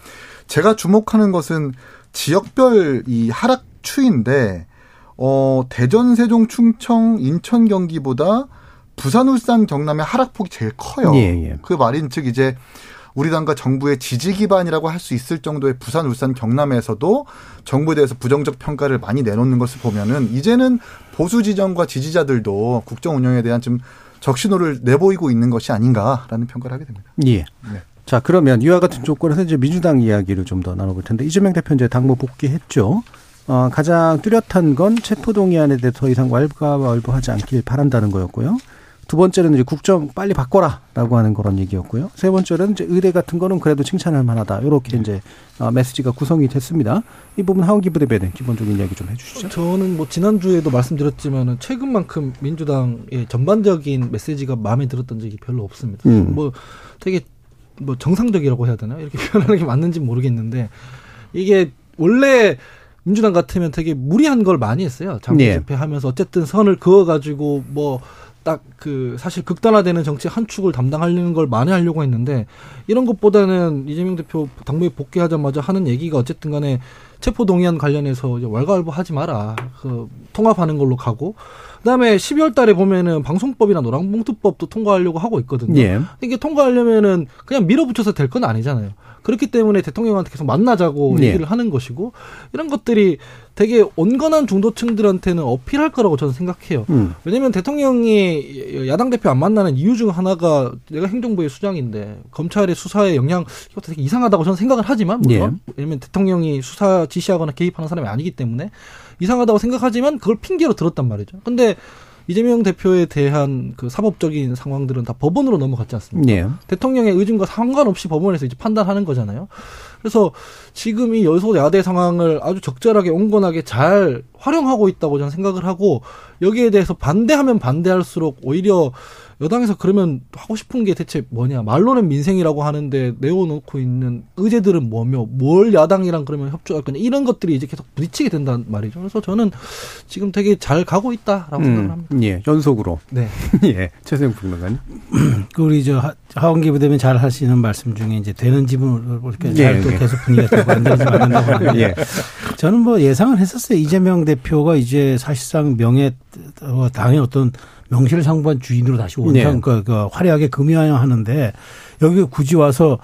제가 주목하는 것은 지역별 이 하락 추인데 어 대전, 세종, 충청, 인천, 경기보다 부산, 울산, 경남의 하락폭이 제일 커요. 예, 예. 그 말인 즉 이제 우리 당과 정부의 지지 기반이라고 할 수 있을 정도의 부산, 울산, 경남에서도 정부에 대해서 부정적 평가를 많이 내놓는 것을 보면은 이제는 보수 지정과 지지자들도 국정 운영에 대한 좀 적신호를 내보이고 있는 것이 아닌가라는 평가를 하게 됩니다. 예. 네. 자, 그러면 이와 같은 조건에서 이제 민주당 이야기를 좀 더 나눠볼 텐데 이재명 대표 이제 당무 복귀했죠. 어, 가장 뚜렷한 건 체포동의안에 대해 더 이상 왈가왈부하지 않길 바란다는 거였고요. 두 번째는 이제 국정 빨리 바꿔라라고 하는 그런 얘기였고요. 세 번째는 이제 의대 같은 거는 그래도 칭찬할 만하다. 이렇게 이제 어, 메시지가 구성이 됐습니다. 이 부분 하원기 부대변인 기본적인 이야기 좀 해주시죠. 저는 뭐 지난주에도 말씀드렸지만은 최근만큼 민주당의 전반적인 메시지가 마음에 들었던 적이 별로 없습니다. 음. 뭐 되게 뭐 정상적이라고 해야 되나 이렇게 표현하는 게 맞는지 모르겠는데 이게 원래 민주당 같으면 되게 무리한 걸 많이 했어요. 장외 예. 집회하면서 어쨌든 선을 그어 가지고 뭐 딱 그 사실 극단화되는 정치 한 축을 담당하려는 걸 많이 하려고 했는데 이런 것보다는 이재명 대표 당무에 복귀하자마자 하는 얘기가 어쨌든 간에 체포 동의안 관련해서 이제 왈가왈부 하지 마라. 그 통합하는 걸로 가고 그다음에 12월 달에 보면은 방송법이나 노란봉투법도 통과하려고 하고 있거든요. 예. 이게 통과하려면은 그냥 밀어붙여서 될 건 아니잖아요. 그렇기 때문에 대통령한테 계속 만나자고 예. 얘기를 하는 것이고 이런 것들이 되게 온건한 중도층들한테는 어필할 거라고 저는 생각해요. 음. 왜냐면 대통령이 야당 대표 안 만나는 이유 중 하나가 내가 행정부의 수장인데 검찰의 수사에 영향 이것도 되게 이상하다고 저는 생각을 하지만 물론 왜냐면 대통령이 수사 지시하거나 개입하는 사람이 아니기 때문에 이상하다고 생각하지만 그걸 핑계로 들었단 말이죠. 근데 이재명 대표에 대한 그 사법적인 상황들은 다 법원으로 넘어갔지 않습니까? 예. 대통령의 의중과 상관없이 법원에서 이제 판단하는 거잖아요. 그래서 지금 이 여소야대 상황을 아주 적절하게 온건하게 잘 활용하고 있다고 저는 생각을 하고 여기에 대해서 반대하면 반대할수록 오히려 여당에서 그러면 하고 싶은 게 대체 뭐냐 말로는 민생이라고 하는데 내어놓고 있는 의제들은 뭐며 뭘 야당이랑 그러면 협조할 거냐 이런 것들이 이제 계속 부딪히게 된단 말이죠. 그래서 저는 지금 되게 잘 가고 있다라고 생각을 합니다. 음, 예, 연속으로. 네. 예, 최세영 평론가님. 그 우리 저 하- 하원기 부대면 잘 하시는 말씀 중에 이제 되는 집은 이렇게 예, 잘또 예. 계속 분위기가 되고 안 되지 않는다고 하는데 예. 저는 뭐 예상을 했었어요. 이재명 대표가 이제 사실상 명예 어, 당의 어떤 명실상부한 주인으로 다시 원상 네. 그, 그 화려하게 금이하는데 여기 굳이 와서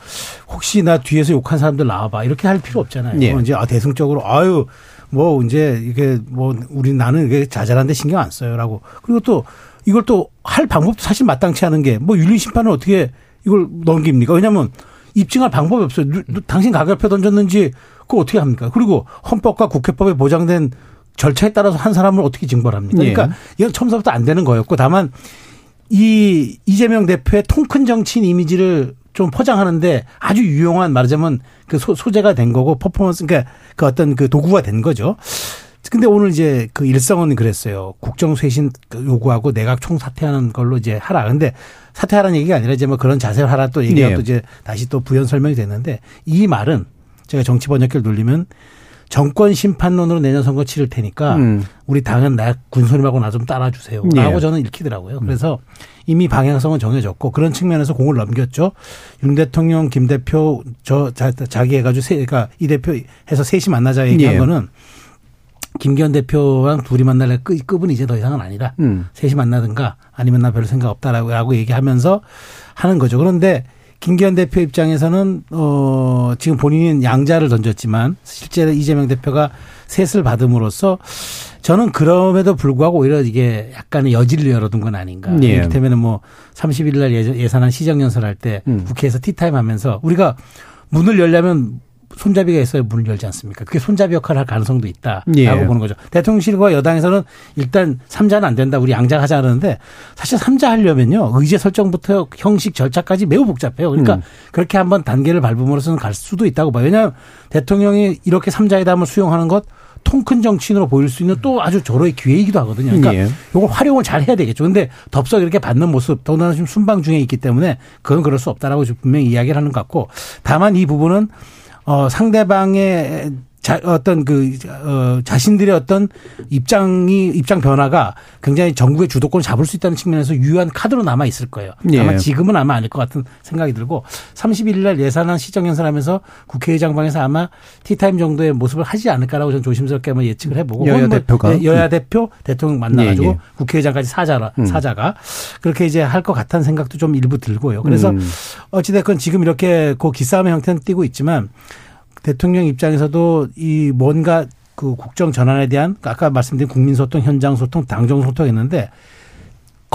혹시 나 뒤에서 욕한 사람들 나와봐 이렇게 할 필요 없잖아요. 예. 이제 아 대승적으로 아유 뭐 이제 이게 뭐 우리 나는 이게 자잘한데 신경 안 써요라고 그리고 또 이걸 또 할 방법도 사실 마땅치 않은 게 뭐 윤리 심판을 어떻게 이걸 넘깁니까? 왜냐하면 입증할 방법이 없어요. 당신 가결표 던졌는지 그거 어떻게 합니까? 그리고 헌법과 국회법에 보장된 절차에 따라서 한 사람을 어떻게 징벌합니까? 예. 그러니까 이건 처음부터 안 되는 거였고 다만 이 이재명 대표의 통큰 정치인 이미지를 좀 포장하는데 아주 유용한 말하자면 그 소, 소재가 된 거고 퍼포먼스 그러니까 그 어떤 그 도구가 된 거죠. 근데 오늘 이제 그 일성은 그랬어요. 국정쇄신 요구하고 내각 총 사퇴하는 걸로 이제 하라. 근데 사퇴하라는 얘기가 아니라 이제 뭐 그런 자세를 하라 또 얘기가 네. 또 이제 다시 또 부연 설명이 됐는데 이 말은 제가 정치 번역기를 돌리면 정권 심판론으로 내년 선거 치를 테니까 음. 우리 당은 나 군소님하고 나 좀 따라주세요. 예. 라고 저는 읽히더라고요. 그래서 이미 방향성은 정해졌고 그런 측면에서 공을 넘겼죠. 윤 대통령, 김 대표 저 자, 자기 해가지고 세, 그러니까 이 대표 해서 셋이 만나자 얘기한 예. 거는 김기현 대표랑 둘이 만날 급, 급은 이제 더 이상은 아니다. 음. 셋이 만나든가 아니면 나별 생각 없다라고 얘기하면서 하는 거죠. 그런데 김기현 대표 입장에서는 어 지금 본인은 양자를 던졌지만 실제 이재명 대표가 셋을 받음으로써 저는 그럼에도 불구하고 오히려 이게 약간의 여지를 열어둔 건 아닌가. 예. 이를테면 뭐 31일 날 예- 예산안 시정연설 할때 음. 국회에서 티타임 하면서 우리가 문을 열려면 손잡이가 있어야 문을 열지 않습니까? 그게 손잡이 역할을 할 가능성도 있다라고 예. 보는 거죠. 대통령실과 여당에서는 일단 삼자는안 된다. 우리 양자 하자 하는데 사실 삼자 하려면요. 의제 설정부터 형식 절차까지 매우 복잡해요. 그러니까 음. 그렇게 한번 단계를 밟음으로써는 갈 수도 있다고 봐요. 왜냐하면 대통령이 이렇게 삼자회담을 수용하는 것 통큰 정치인으로 보일 수 있는 또 아주 절호의 기회이기도 하거든요. 그러니까 예. 이걸 활용을 잘 해야 되겠죠. 근데 덥석 이렇게 받는 모습, 더군다나 지금 순방 중에 있기 때문에 그건 그럴 수 없다라고 분명히 이야기를 하는 것 같고 다만 이 부분은 어, 상대방의 자, 어떤 그, 어, 자신들의 어떤 입장이, 입장 변화가 굉장히 정부의 주도권을 잡을 수 있다는 측면에서 유효한 카드로 남아 있을 거예요. 예. 아마 지금은 아마 아닐 것 같은 생각이 들고 31일 날 예산안 시정연설하면서 국회의장 방에서 아마 티타임 정도의 모습을 하지 않을까라고 저는 조심스럽게 한번 예측을 해보고. 여야 뭐 대표가? 네, 여야 대표, 대통령 만나가지고 예, 예. 국회의장까지 사자라, 음. 사자가 그렇게 이제 할 것 같다는 생각도 좀 일부 들고요. 그래서 음. 어찌됐건 지금 이렇게 그 기싸움의 형태는 띄고 있지만 대통령 입장에서도 이 뭔가 그 국정 전환에 대한 아까 말씀드린 국민소통, 현장소통, 당정소통 했는데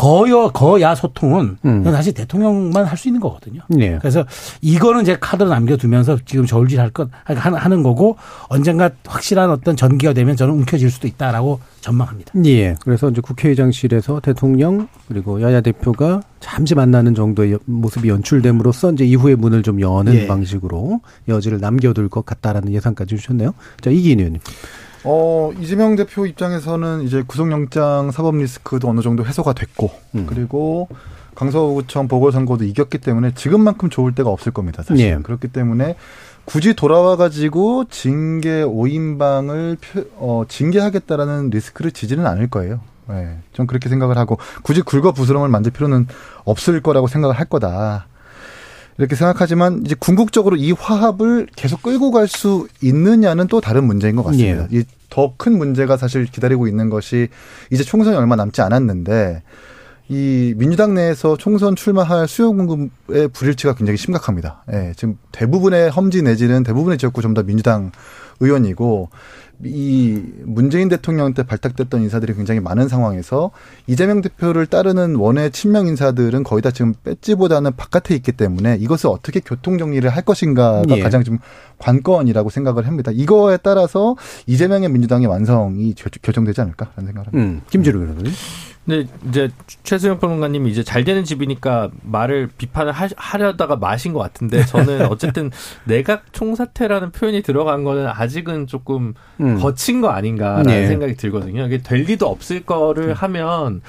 거여 거야 소통은 음. 사실 대통령만 할 수 있는 거거든요. 예. 그래서 이거는 제 카드로 남겨두면서 지금 저울질 할 것 하는 거고 언젠가 확실한 어떤 전기가 되면 저는 움켜질 수도 있다라고 전망합니다. 예. 그래서 이제 국회의장실에서 대통령 그리고 여야 대표가 잠시 만나는 정도의 여- 모습이 연출됨으로써 이제 이후에 문을 좀 여는 예. 방식으로 여지를 남겨둘 것 같다라는 예상까지 주셨네요. 자, 이기인 의원님. 어, 이재명 대표 입장에서는 이제 구속영장 사법 리스크도 어느 정도 해소가 됐고, 음. 그리고 강서구청 보궐선거도 이겼기 때문에 지금만큼 좋을 때가 없을 겁니다, 사실. 예. 은 그렇기 때문에 굳이 돌아와가지고 징계 5인방을 어, 징계하겠다라는 리스크를 지지는 않을 거예요. 네, 전 그렇게 생각을 하고 굳이 굴거 부스럼을 만들 필요는 없을 거라고 생각을 할 거다. 이렇게 생각하지만 이제 궁극적으로 이 화합을 계속 끌고 갈 수 있느냐는 또 다른 문제인 것 같습니다. 이더큰 문제가 사실 기다리고 있는 것이 이제 총선이 얼마 남지 않았는데 이 민주당 내에서 총선 출마할 수요 공급의 불일치가 굉장히 심각합니다. 예, 지금 대부분의 험지 내지는 대부분의 지역구 전부 다 민주당 의원이고 이 문재인 대통령 때 발탁됐던 인사들이 굉장히 많은 상황에서 이재명 대표를 따르는 원외 친명 인사들은 거의 다 지금 배지보다는 바깥에 있기 때문에 이것을 어떻게 교통 정리를 할 것인가가 예. 가장 좀 관건이라고 생각을 합니다. 이거에 따라서 이재명의 민주당의 완성이 겨- 결정되지 않을까라는 생각을 합니다. 음, 김지루 변호사님. 근데 이제 최수영 평론가님이 이제 잘 되는 집이니까 말을 비판을 하, 하려다가 마신 것 같은데 저는 어쨌든 내각 총사퇴라는 표현이 들어간 거는 아직은 조금 음. 거친 거 아닌가라는 네. 생각이 들거든요. 이게 될 리도 없을 거를 하면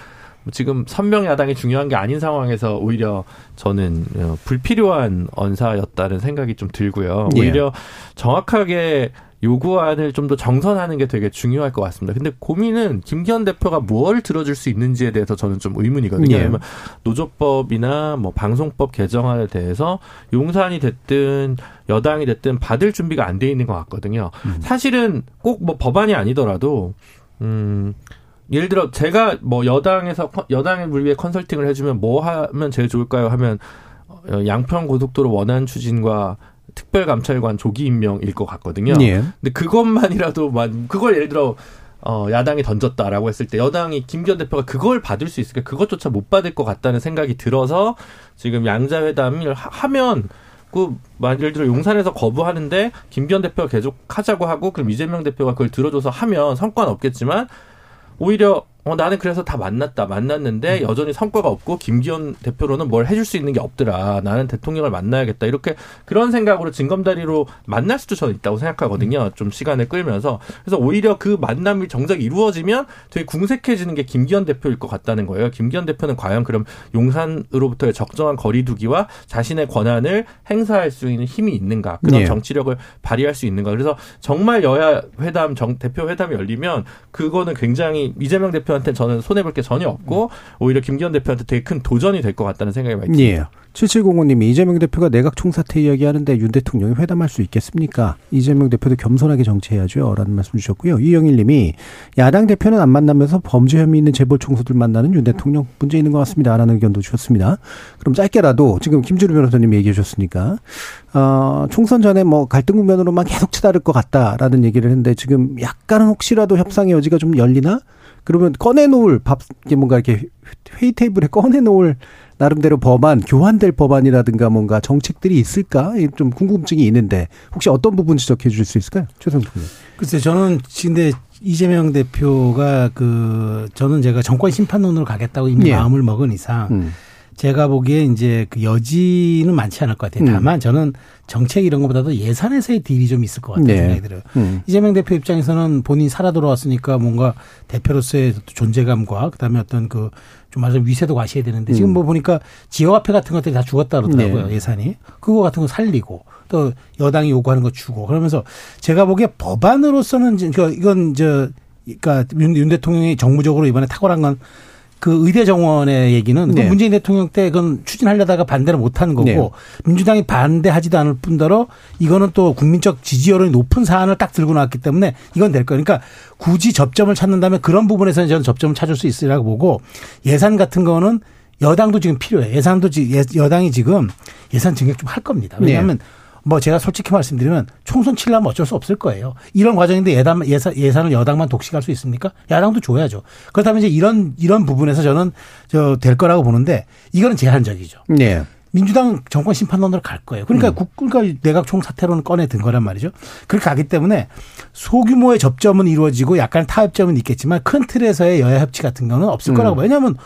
뭐 지금 선명 야당이 중요한 게 아닌 상황에서 오히려 저는 어, 불필요한 언사였다는 생각이 좀 들고요. 예. 오히려 정확하게 요구안을 좀 더 정선하는 게 되게 중요할 것 같습니다. 근데 고민은 김기현 대표가 뭘 들어줄 수 있는지에 대해서 저는 좀 의문이거든요. 예. 왜냐면 노조법이나 뭐 방송법 개정안에 대해서 용산이 됐든 여당이 됐든 받을 준비가 안 돼 있는 것 같거든요. 사실은 꼭 뭐 법안이 아니더라도 음 예를 들어 제가 뭐 여당에서 컨- 여당을 위해 컨설팅을 해주면 뭐 하면 제일 좋을까요? 하면 어, 양평 고속도로 원안 추진과 특별감찰관 조기 임명일 것 같거든요. 예. 근데 그것만이라도 만 그걸 예를 들어 어 야당이 던졌다라고 했을 때 여당이 김기현 대표가 그걸 받을 수 있을까? 그것조차 못 받을 것 같다는 생각이 들어서 지금 양자 회담을 하- 하면 그 예를 들어 용산에서 거부하는데 김기현 대표가 계속 하자고 하고 그럼 이재명 대표가 그걸 들어줘서 하면 성과는 없겠지만 오히려 어 나는 그래서 다 만났다. 만났는데 여전히 성과가 없고 김기현 대표로는 뭘 해줄 수 있는 게 없더라. 나는 대통령을 만나야겠다. 이렇게 그런 생각으로 징검다리로 만날 수도 저는 있다고 생각하거든요. 좀 시간을 끌면서. 그래서 오히려 그 만남이 정작 이루어지면 되게 궁색해지는 게 김기현 대표일 것 같다는 거예요. 김기현 대표는 과연 그럼 용산으로부터의 적정한 거리두기와 자신의 권한을 행사할 수 있는 힘이 있는가? 그런 예. 정치력을 발휘할 수 있는가? 그래서 정말 여야 회담 정 대표 회담이 열리면 그거는 굉장히 이재명 대표 한테 저는 손해 볼 게 전혀 없고 오히려 김기현 대표한테 되게 큰 도전이 될 것 같다는 생각이 많이 듭니다. 예. 7705님이 이재명 대표가 내각 총사퇴 이야기하는데 윤 대통령이 회담할 수 있겠습니까? 이재명 대표도 겸손하게 정치해야죠. 라는 말씀 주셨고요. 이영일님이 야당 대표는 안 만나면서 범죄 혐의 있는 재벌 총수들 만나는 윤 대통령 문제 있는 것 같습니다. 라는 의견도 주셨습니다. 그럼 짧게라도 지금 김주루 변호사님이 얘기해 주셨으니까 어, 총선 전에 뭐 갈등 국면으로만 계속 치달을 것 같다라는 얘기를 했는데 지금 약간은 혹시라도 협상의 여지가 좀 열리나? 그러면 꺼내놓을 밥, 뭔가 이렇게 회의 테이블에 꺼내놓을 나름대로 법안, 교환될 법안이라든가 뭔가 정책들이 있을까? 이좀 궁금증이 있는데 혹시 어떤 부분 지적해 주실 수 있을까요? 최성준 의원. 글쎄 저는 근데 이재명 대표가 그 저는 제가 정권 심판론으로 가겠다고 이미 예. 마음을 먹은 이상 음. 제가 보기에 이제 그 여지는 많지 않을 것 같아요. 음. 다만 저는 정책 이런 것보다도 예산에서의 딜이 좀 있을 것 같다는 네. 생각이 들어요. 음. 이재명 대표 입장에서는 본인 살아 돌아왔으니까 뭔가 대표로서의 존재감과 그다음에 어떤 그 좀 말하자면 위세도 가셔야 되는데 지금 음. 뭐 보니까 지역화폐 같은 것들이 다 죽었다 그러더라고요 네. 예산이 그거 같은 거 살리고 또 여당이 요구하는 거 주고 그러면서 제가 보기에 법안으로서는 이건 저 그러니까 윤, 윤 대통령이 정무적으로 이번에 탁월한 건 그 의대 정원의 얘기는 그 네. 문재인 대통령 때 그건 추진하려다가 반대를 못하는 거고 네. 민주당이 반대하지도 않을 뿐더러 이거는 또 국민적 지지 여론이 높은 사안을 딱 들고 나왔기 때문에 이건 될 거예요. 그러니까 굳이 접점을 찾는다면 그런 부분에서는 저는 접점을 찾을 수 있으리라고 보고 예산 같은 거는 여당도 지금 필요해. 예산도 지- 예- 여당이 지금 예산 증액 좀 할 겁니다. 왜냐하면 뭐 제가 솔직히 말씀드리면 총선 치려면 어쩔 수 없을 거예요. 이런 과정인데 예산, 예산, 예산을 여당만 독식할 수 있습니까? 야당도 줘야죠. 그렇다면 이제 이런, 이런 부분에서 저는 저 될 거라고 보는데 이거는 제한적이죠. 네. 민주당 정권 심판론으로 갈 거예요. 그러니까 음. 국, 그러니까 내각 총사퇴론을 꺼내 든 거란 말이죠. 그렇게 가기 때문에 소규모의 접점은 이루어지고 약간 타협점은 있겠지만 큰 틀에서의 여야 협치 같은 경우는 없을 음. 거라고 봐요. 왜냐하면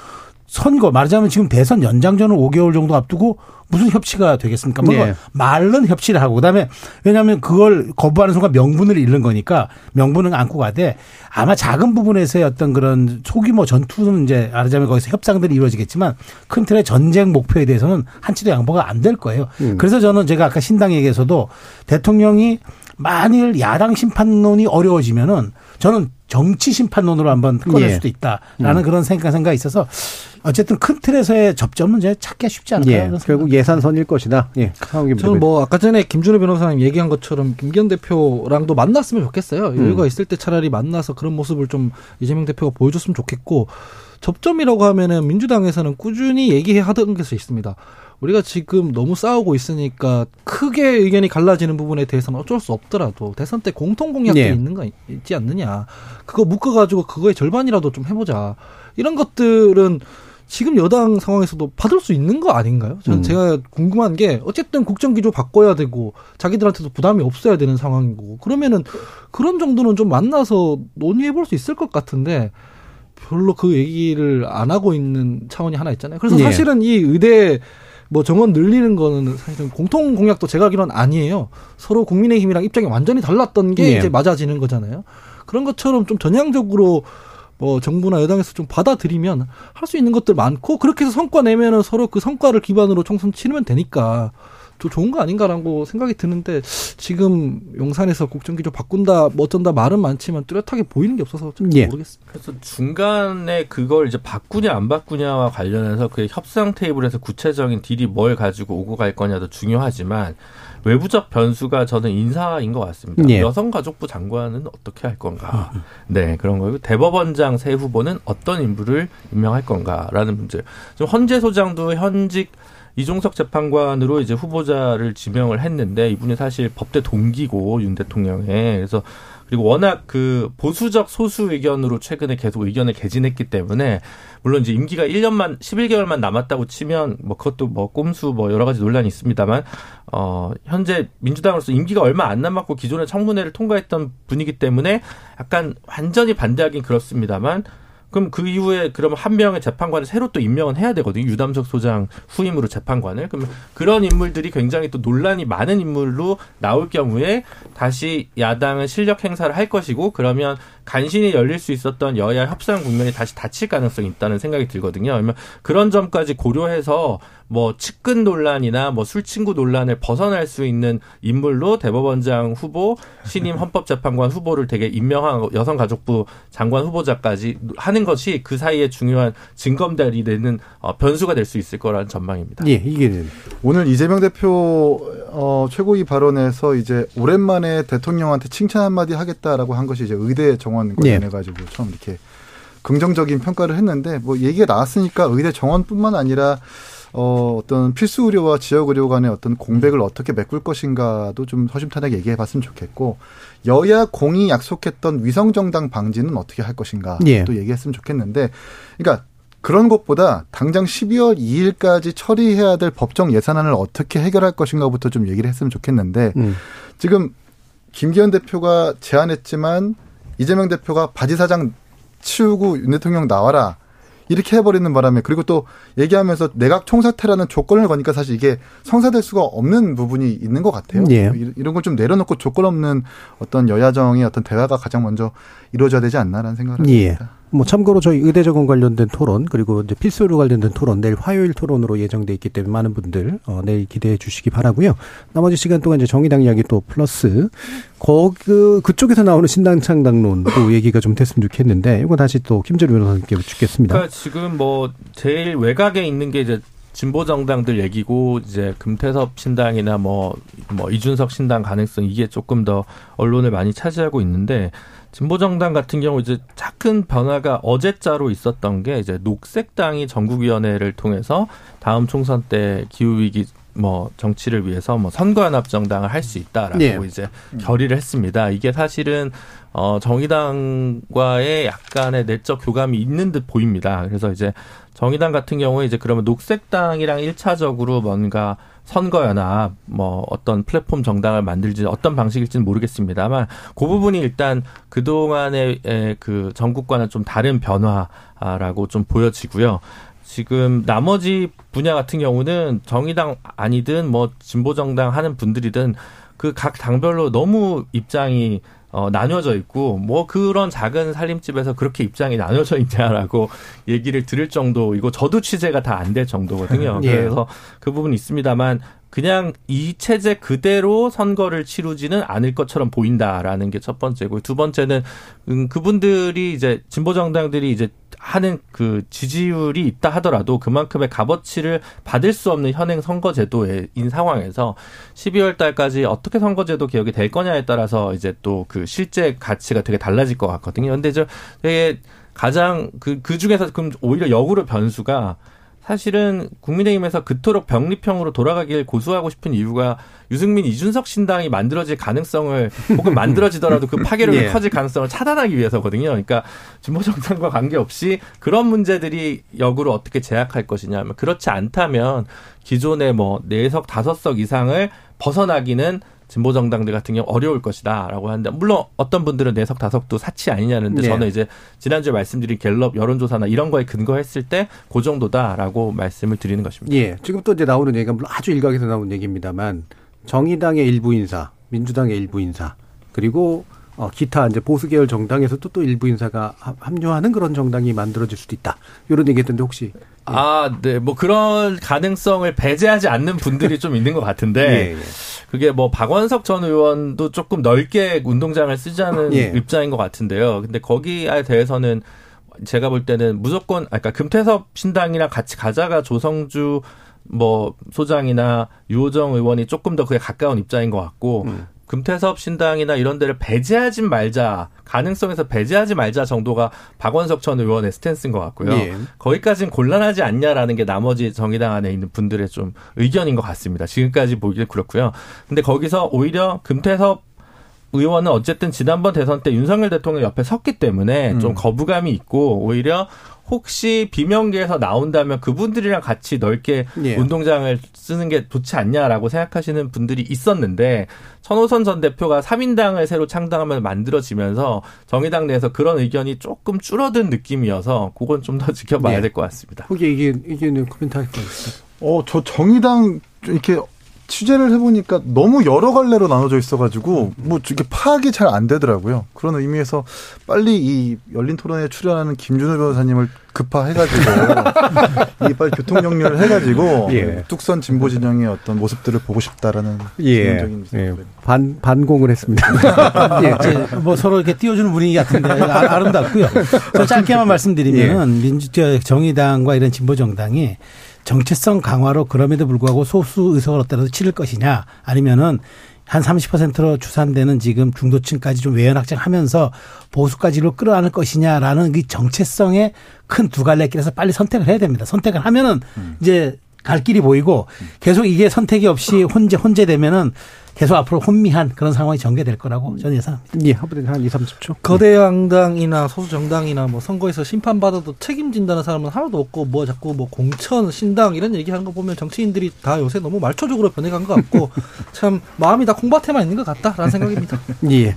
선거 말하자면 지금 대선 연장전을 5개월 정도 앞두고 무슨 협치가 되겠습니까? 뭐 예. 말은 협치를 하고 그다음에 왜냐하면 그걸 거부하는 순간 명분을 잃는 거니까 명분은 안고 가되 아마 작은 부분에서의 어떤 그런 소규모 전투는 이제 말하자면 거기서 협상들이 이루어지겠지만 큰 틀의 전쟁 목표에 대해서는 한치도 양보가 안 될 거예요. 음. 그래서 저는 제가 아까 신당 얘기에서도 대통령이 만일 야당 심판론이 어려워지면은 저는 정치 심판론으로 한번 꺼낼 예. 수도 있다라는 음. 그런 생각 생각이 있어서 어쨌든 큰 틀에서의 접점은 이제 찾기가 쉽지 않을까 예. 결국 예산선일 것이다. 예. 상황 저는 뭐 아까 전에 김준호 변호사님 얘기한 것처럼 김기현 대표랑도 만났으면 좋겠어요. 음. 여유가 있을 때 차라리 만나서 그런 모습을 좀 이재명 대표가 보여줬으면 좋겠고 접점이라고 하면은 민주당에서는 꾸준히 얘기해 하던 것이 있습니다. 우리가 지금 너무 싸우고 있으니까 크게 의견이 갈라지는 부분에 대해서는 어쩔 수 없더라도 대선 때 공통 공약도 예. 있는 거 있지 않느냐. 그거 묶어가지고 그거의 절반이라도 좀 해보자. 이런 것들은 지금 여당 상황에서도 받을 수 있는 거 아닌가요? 저는 음. 제가 궁금한 게 어쨌든 국정 기조 바꿔야 되고 자기들한테도 부담이 없어야 되는 상황이고 그러면은 그런 정도는 좀 만나서 논의해 볼 수 있을 것 같은데 별로 그 얘기를 안 하고 있는 차원이 하나 있잖아요. 그래서 예. 사실은 이 의대 뭐 정원 늘리는 거는 사실은 공통 공약도 제가 알기로는 아니에요. 서로 국민의힘이랑 입장이 완전히 달랐던 게 예. 이제 맞아지는 거잖아요. 그런 것처럼 좀 전향적으로 뭐 정부나 여당에서 좀 받아들이면 할 수 있는 것들 많고 그렇게 해서 성과 내면은 서로 그 성과를 기반으로 총선 치르면 되니까 좀 좋은 거 아닌가라고 생각이 드는데 지금 용산에서 국정기 조 바꾼다 뭐 어쩐다 말은 많지만 뚜렷하게 보이는 게 없어서 좀 예. 모르겠습니다. 그래서 중간에 그걸 이제 바꾸냐 안 바꾸냐와 관련해서 그 협상 테이블에서 구체적인 딜이 뭘 가지고 오고 갈 거냐도 중요하지만 외부적 변수가 저는 인사인 것 같습니다. 예. 여성가족부 장관은 어떻게 할 건가? 네, 그런 거고 대법원장 새 후보는 어떤 인물을 임명할 건가라는 문제. 좀 헌재 소장도 현직 이종석 재판관으로 이제 후보자를 지명을 했는데 이분이 사실 법대 동기고 윤 대통령의 그래서 그리고 워낙 그 보수적 소수 의견으로 최근에 계속 의견을 개진했기 때문에 물론 이제 임기가 1년만 11개월만 남았다고 치면 뭐 그것도 뭐 꼼수 뭐 여러 가지 논란이 있습니다만 어 현재 민주당으로서 임기가 얼마 안 남았고 기존의 청문회를 통과했던 분이기 때문에 약간 완전히 반대하긴 그렇습니다만 그럼 그 이후에 그러면 한 명의 재판관을 새로 또 임명은 해야 되거든요. 유담석 소장 후임으로 재판관을. 그러면 그런 인물들이 굉장히 또 논란이 많은 인물로 나올 경우에 다시 야당은 실력 행사를 할 것이고 그러면 간신히 열릴 수 있었던 여야 협상 국면이 다시 닫힐 가능성이 있다는 생각이 들거든요. 그러면 그런 점까지 고려해서 뭐 측근 논란이나 뭐 술친구 논란을 벗어날 수 있는 인물로 대법원장 후보, 신임 헌법재판관 후보를 되게 임명하고 여성가족부 장관 후보자까지 하는 것이 그 사이에 중요한 증검달이 되는 어, 변수가 될 수 있을 거라는 전망입니다. 예, 이게 오늘 이재명 대표 어, 최고위 발언에서 이제 오랜만에 대통령한테 칭찬 한마디 하겠다라고 한 것이 이제 의대 정원 관련해 가지고 처음 이렇게 긍정적인 평가를 했는데 뭐 얘기가 나왔으니까 의대 정원뿐만 아니라 어, 어떤 필수 의료와 지역 의료 간의 어떤 공백을 어떻게 메꿀 것인가도 좀 허심탄회하게 얘기해 봤으면 좋겠고 여야 공이 약속했던 위성 정당 방지는 어떻게 할 것인가 예. 또 얘기했으면 좋겠는데 그러니까 그런 것보다 당장 12월 2일까지 처리해야 될 법정 예산안을 어떻게 해결할 것인가부터 좀 얘기를 했으면 좋겠는데 음. 지금 김기현 대표가 제안했지만 이재명 대표가 바지 사장 치우고 윤 대통령 나와라 이렇게 해버리는 바람에 그리고 또 얘기하면서 내각 총사퇴라는 조건을 거니까 사실 이게 성사될 수가 없는 부분이 있는 것 같아요. 예. 이- 이런 걸 좀 내려놓고 조건 없는 어떤 여야정의 어떤 대화가 가장 먼저 이루어져야 되지 않나라는 생각을 예. 합니다. 뭐 참고로 저희 의대 적응 관련된 토론 그리고 이제 필수로 관련된 토론 내일 화요일 토론으로 예정돼 있기 때문에 많은 분들 어, 내일 기대해 주시기 바라고요. 나머지 시간 동안 이제 정의당 이야기 또 플러스 거그 그쪽에서 나오는 신당 창 당론도 얘기가 좀 됐으면 좋겠는데 이거 다시 또 김재료 변호사님께 여쭙겠습니다. 그러니까 지금 뭐 제일 외곽에 있는 게 이제 진보 정당들 얘기고 이제 금태섭 신당이나 뭐 뭐 이준석 신당 가능성 이게 조금 더 언론을 많이 차지하고 있는데 진보 정당 같은 경우 이제 작은 변화가 어제자로 있었던 게 이제 녹색당이 전국위원회를 통해서 다음 총선 때 기후 위기 뭐 정치를 위해서 뭐 선거연합 정당을 할 수 있다라고 네. 이제 결의를 했습니다. 이게 사실은 어 정의당과의 약간의 내적 교감이 있는 듯 보입니다. 그래서 이제 정의당 같은 경우에 이제 그러면 녹색당이랑 일차적으로 뭔가 선거연합 뭐 어떤 플랫폼 정당을 만들지 어떤 방식일지는 모르겠습니다만 그 부분이 일단 그동안의 에, 그 전국과는 좀 다른 변화라고 좀 보여지고요. 지금 나머지 분야 같은 경우는 정의당 아니든 뭐 진보 정당 하는 분들이든 그 각 당별로 너무 입장이 어, 나뉘어져 있고, 뭐 그런 작은 살림집에서 그렇게 입장이 나뉘어져 있냐라고 얘기를 들을 정도이고, 저도 취재가 다 안 될 정도거든요. 예. 그래서 그 부분이 있습니다만, 그냥 이 체제 그대로 선거를 치르지는 않을 것처럼 보인다라는 게 첫 번째고, 두 번째는, 음, 그분들이 이제 진보 정당들이 이제 하는 그 지지율이 있다 하더라도 그만큼의 값어치를 받을 수 없는 현행 선거제도인 상황에서 12월 달까지 어떻게 선거제도 개혁이 될 거냐에 따라서 이제 또 그 실제 가치가 되게 달라질 것 같거든요. 근데 저 되게 가장 그, 그 중에서 그럼 오히려 역으로 변수가 사실은 국민의힘에서 그토록 병립형으로 돌아가길 고수하고 싶은 이유가 유승민 이준석 신당이 만들어질 가능성을 혹은 만들어지더라도 그 파괴력이 예. 커질 가능성을 차단하기 위해서거든요. 그러니까 진보 정당과 관계없이 그런 문제들이 역으로 어떻게 제약할 것이냐 하면 그렇지 않다면 기존의 뭐 네석 다섯 석 이상을 벗어나기는 진보 정당들 같은 경우 어려울 것이다라고 하는데 물론 어떤 분들은 네석 다석도 사치 아니냐는데 네. 저는 이제 지난주에 말씀드린 갤럽 여론조사나 이런 거에 근거했을 때 그 정도다라고 말씀을 드리는 것입니다. 예. 지금 또 이제 나오는 얘기가 물론 아주 일각에서 나오는 얘기입니다만 정의당의 일부 인사, 민주당의 일부 인사, 그리고 어, 기타 이제 보수 계열 정당에서도 또 일부 인사가 합- 합류하는 그런 정당이 만들어질 수도 있다. 이런 얘기했던데 혹시 아, 네. 뭐 그런 가능성을 배제하지 않는 분들이 좀 있는 것 같은데 예, 예. 그게 뭐 박원석 전 의원도 조금 넓게 운동장을 쓰자는 예. 입장인 것 같은데요. 근데 거기에 대해서는 제가 볼 때는 무조건 아까 그러니까 금태섭 신당이랑 같이 가자가 조성주 뭐 소장이나 유호정 의원이 조금 더 그에 가까운 입장인 것 같고 음. 금태섭 신당이나 이런 데를 배제하지 말자 가능성에서 배제하지 말자 정도가 박원석 전 의원의 스탠스인 것 같고요. 예. 거기까지는 곤란하지 않냐라는 게 나머지 정의당 안에 있는 분들의 좀 의견인 것 같습니다. 지금까지 보기에 그렇고요. 근데 거기서 오히려 금태섭 의원은 어쨌든 지난번 대선 때 윤석열 대통령 옆에 섰기 때문에 좀 거부감이 있고 오히려 혹시 비명계에서 나온다면 그분들이랑 같이 넓게 예. 운동장을 쓰는 게 좋지 않냐라고 생각하시는 분들이 있었는데 천호선 전 대표가 3인당을 새로 창당하면 만들어지면서 정의당 내에서 그런 의견이 조금 줄어든 느낌이어서 그건 좀 더 지켜봐야 예. 될것 같습니다. 혹시 이게 이게 코멘트 할거 있어요? 어, 저 정의당 좀 이렇게 취재를 해보니까 너무 여러 갈래로 나눠져 있어가지고 뭐 이렇게 파악이 잘 안 되더라고요. 그런 의미에서 빨리 이 열린 토론에 출연하는 김준호 변호사님을 급파해가지고 이 빨리 교통 정리를 해가지고 예. 뚝선 진보 진영의 어떤 모습들을 보고 싶다라는 예. 기본적인 예. 반 반공을 했습니다. 예. 이제 뭐 서로 이렇게 띄워주는 분위기 같은데 아, 아름답고요. 저 짧게만 말씀드리면 민주 저 정의당과 이런 진보 정당이 정체성 강화로 그럼에도 불구하고 소수 의석을 얻더라도 치를 것이냐 아니면은 한 30%로 추산되는 지금 중도층까지 좀 외연 확장하면서 보수까지로 끌어안을 것이냐라는 그 정체성의 큰 두 갈래 길에서 빨리 선택을 해야 됩니다. 선택을 하면은 이제 갈 길이 보이고 계속 이게 선택이 없이 혼재 혼재되면은 계속 앞으로 혼미한 그런 상황이 전개될 거라고 저는 예상합니다. 예, 한 2, 30초. 거대 양당이나 소수 정당이나 뭐 선거에서 심판받아도 책임진다는 사람은 하나도 없고 뭐 자꾸 뭐 공천 신당 이런 얘기하는 거 보면 정치인들이 다 요새 너무 말초적으로 변해간 것 같고 참 마음이 다 콩밭에만 있는 것 같다라는 생각입니다. 예.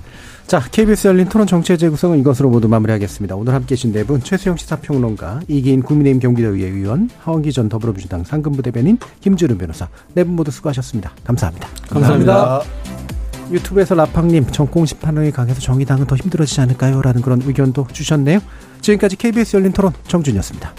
자, KBS 열린 토론 정치의 재구성은 이것으로 모두 마무리하겠습니다. 오늘 함께 해주신 네 분, 최수영 시사평론가, 이기인 국민의힘 경기도의회 의원, 하원기 전 더불어민주당 상근부 대변인, 김주름 변호사, 네 분 모두 수고하셨습니다. 감사합니다. 감사합니다. 유튜브에서 라팡님, 정공 심판의 강에서 정의당은 더 힘들어지지 않을까요? 라는 그런 의견도 주셨네요. 지금까지 KBS 열린 토론 정준이었습니다.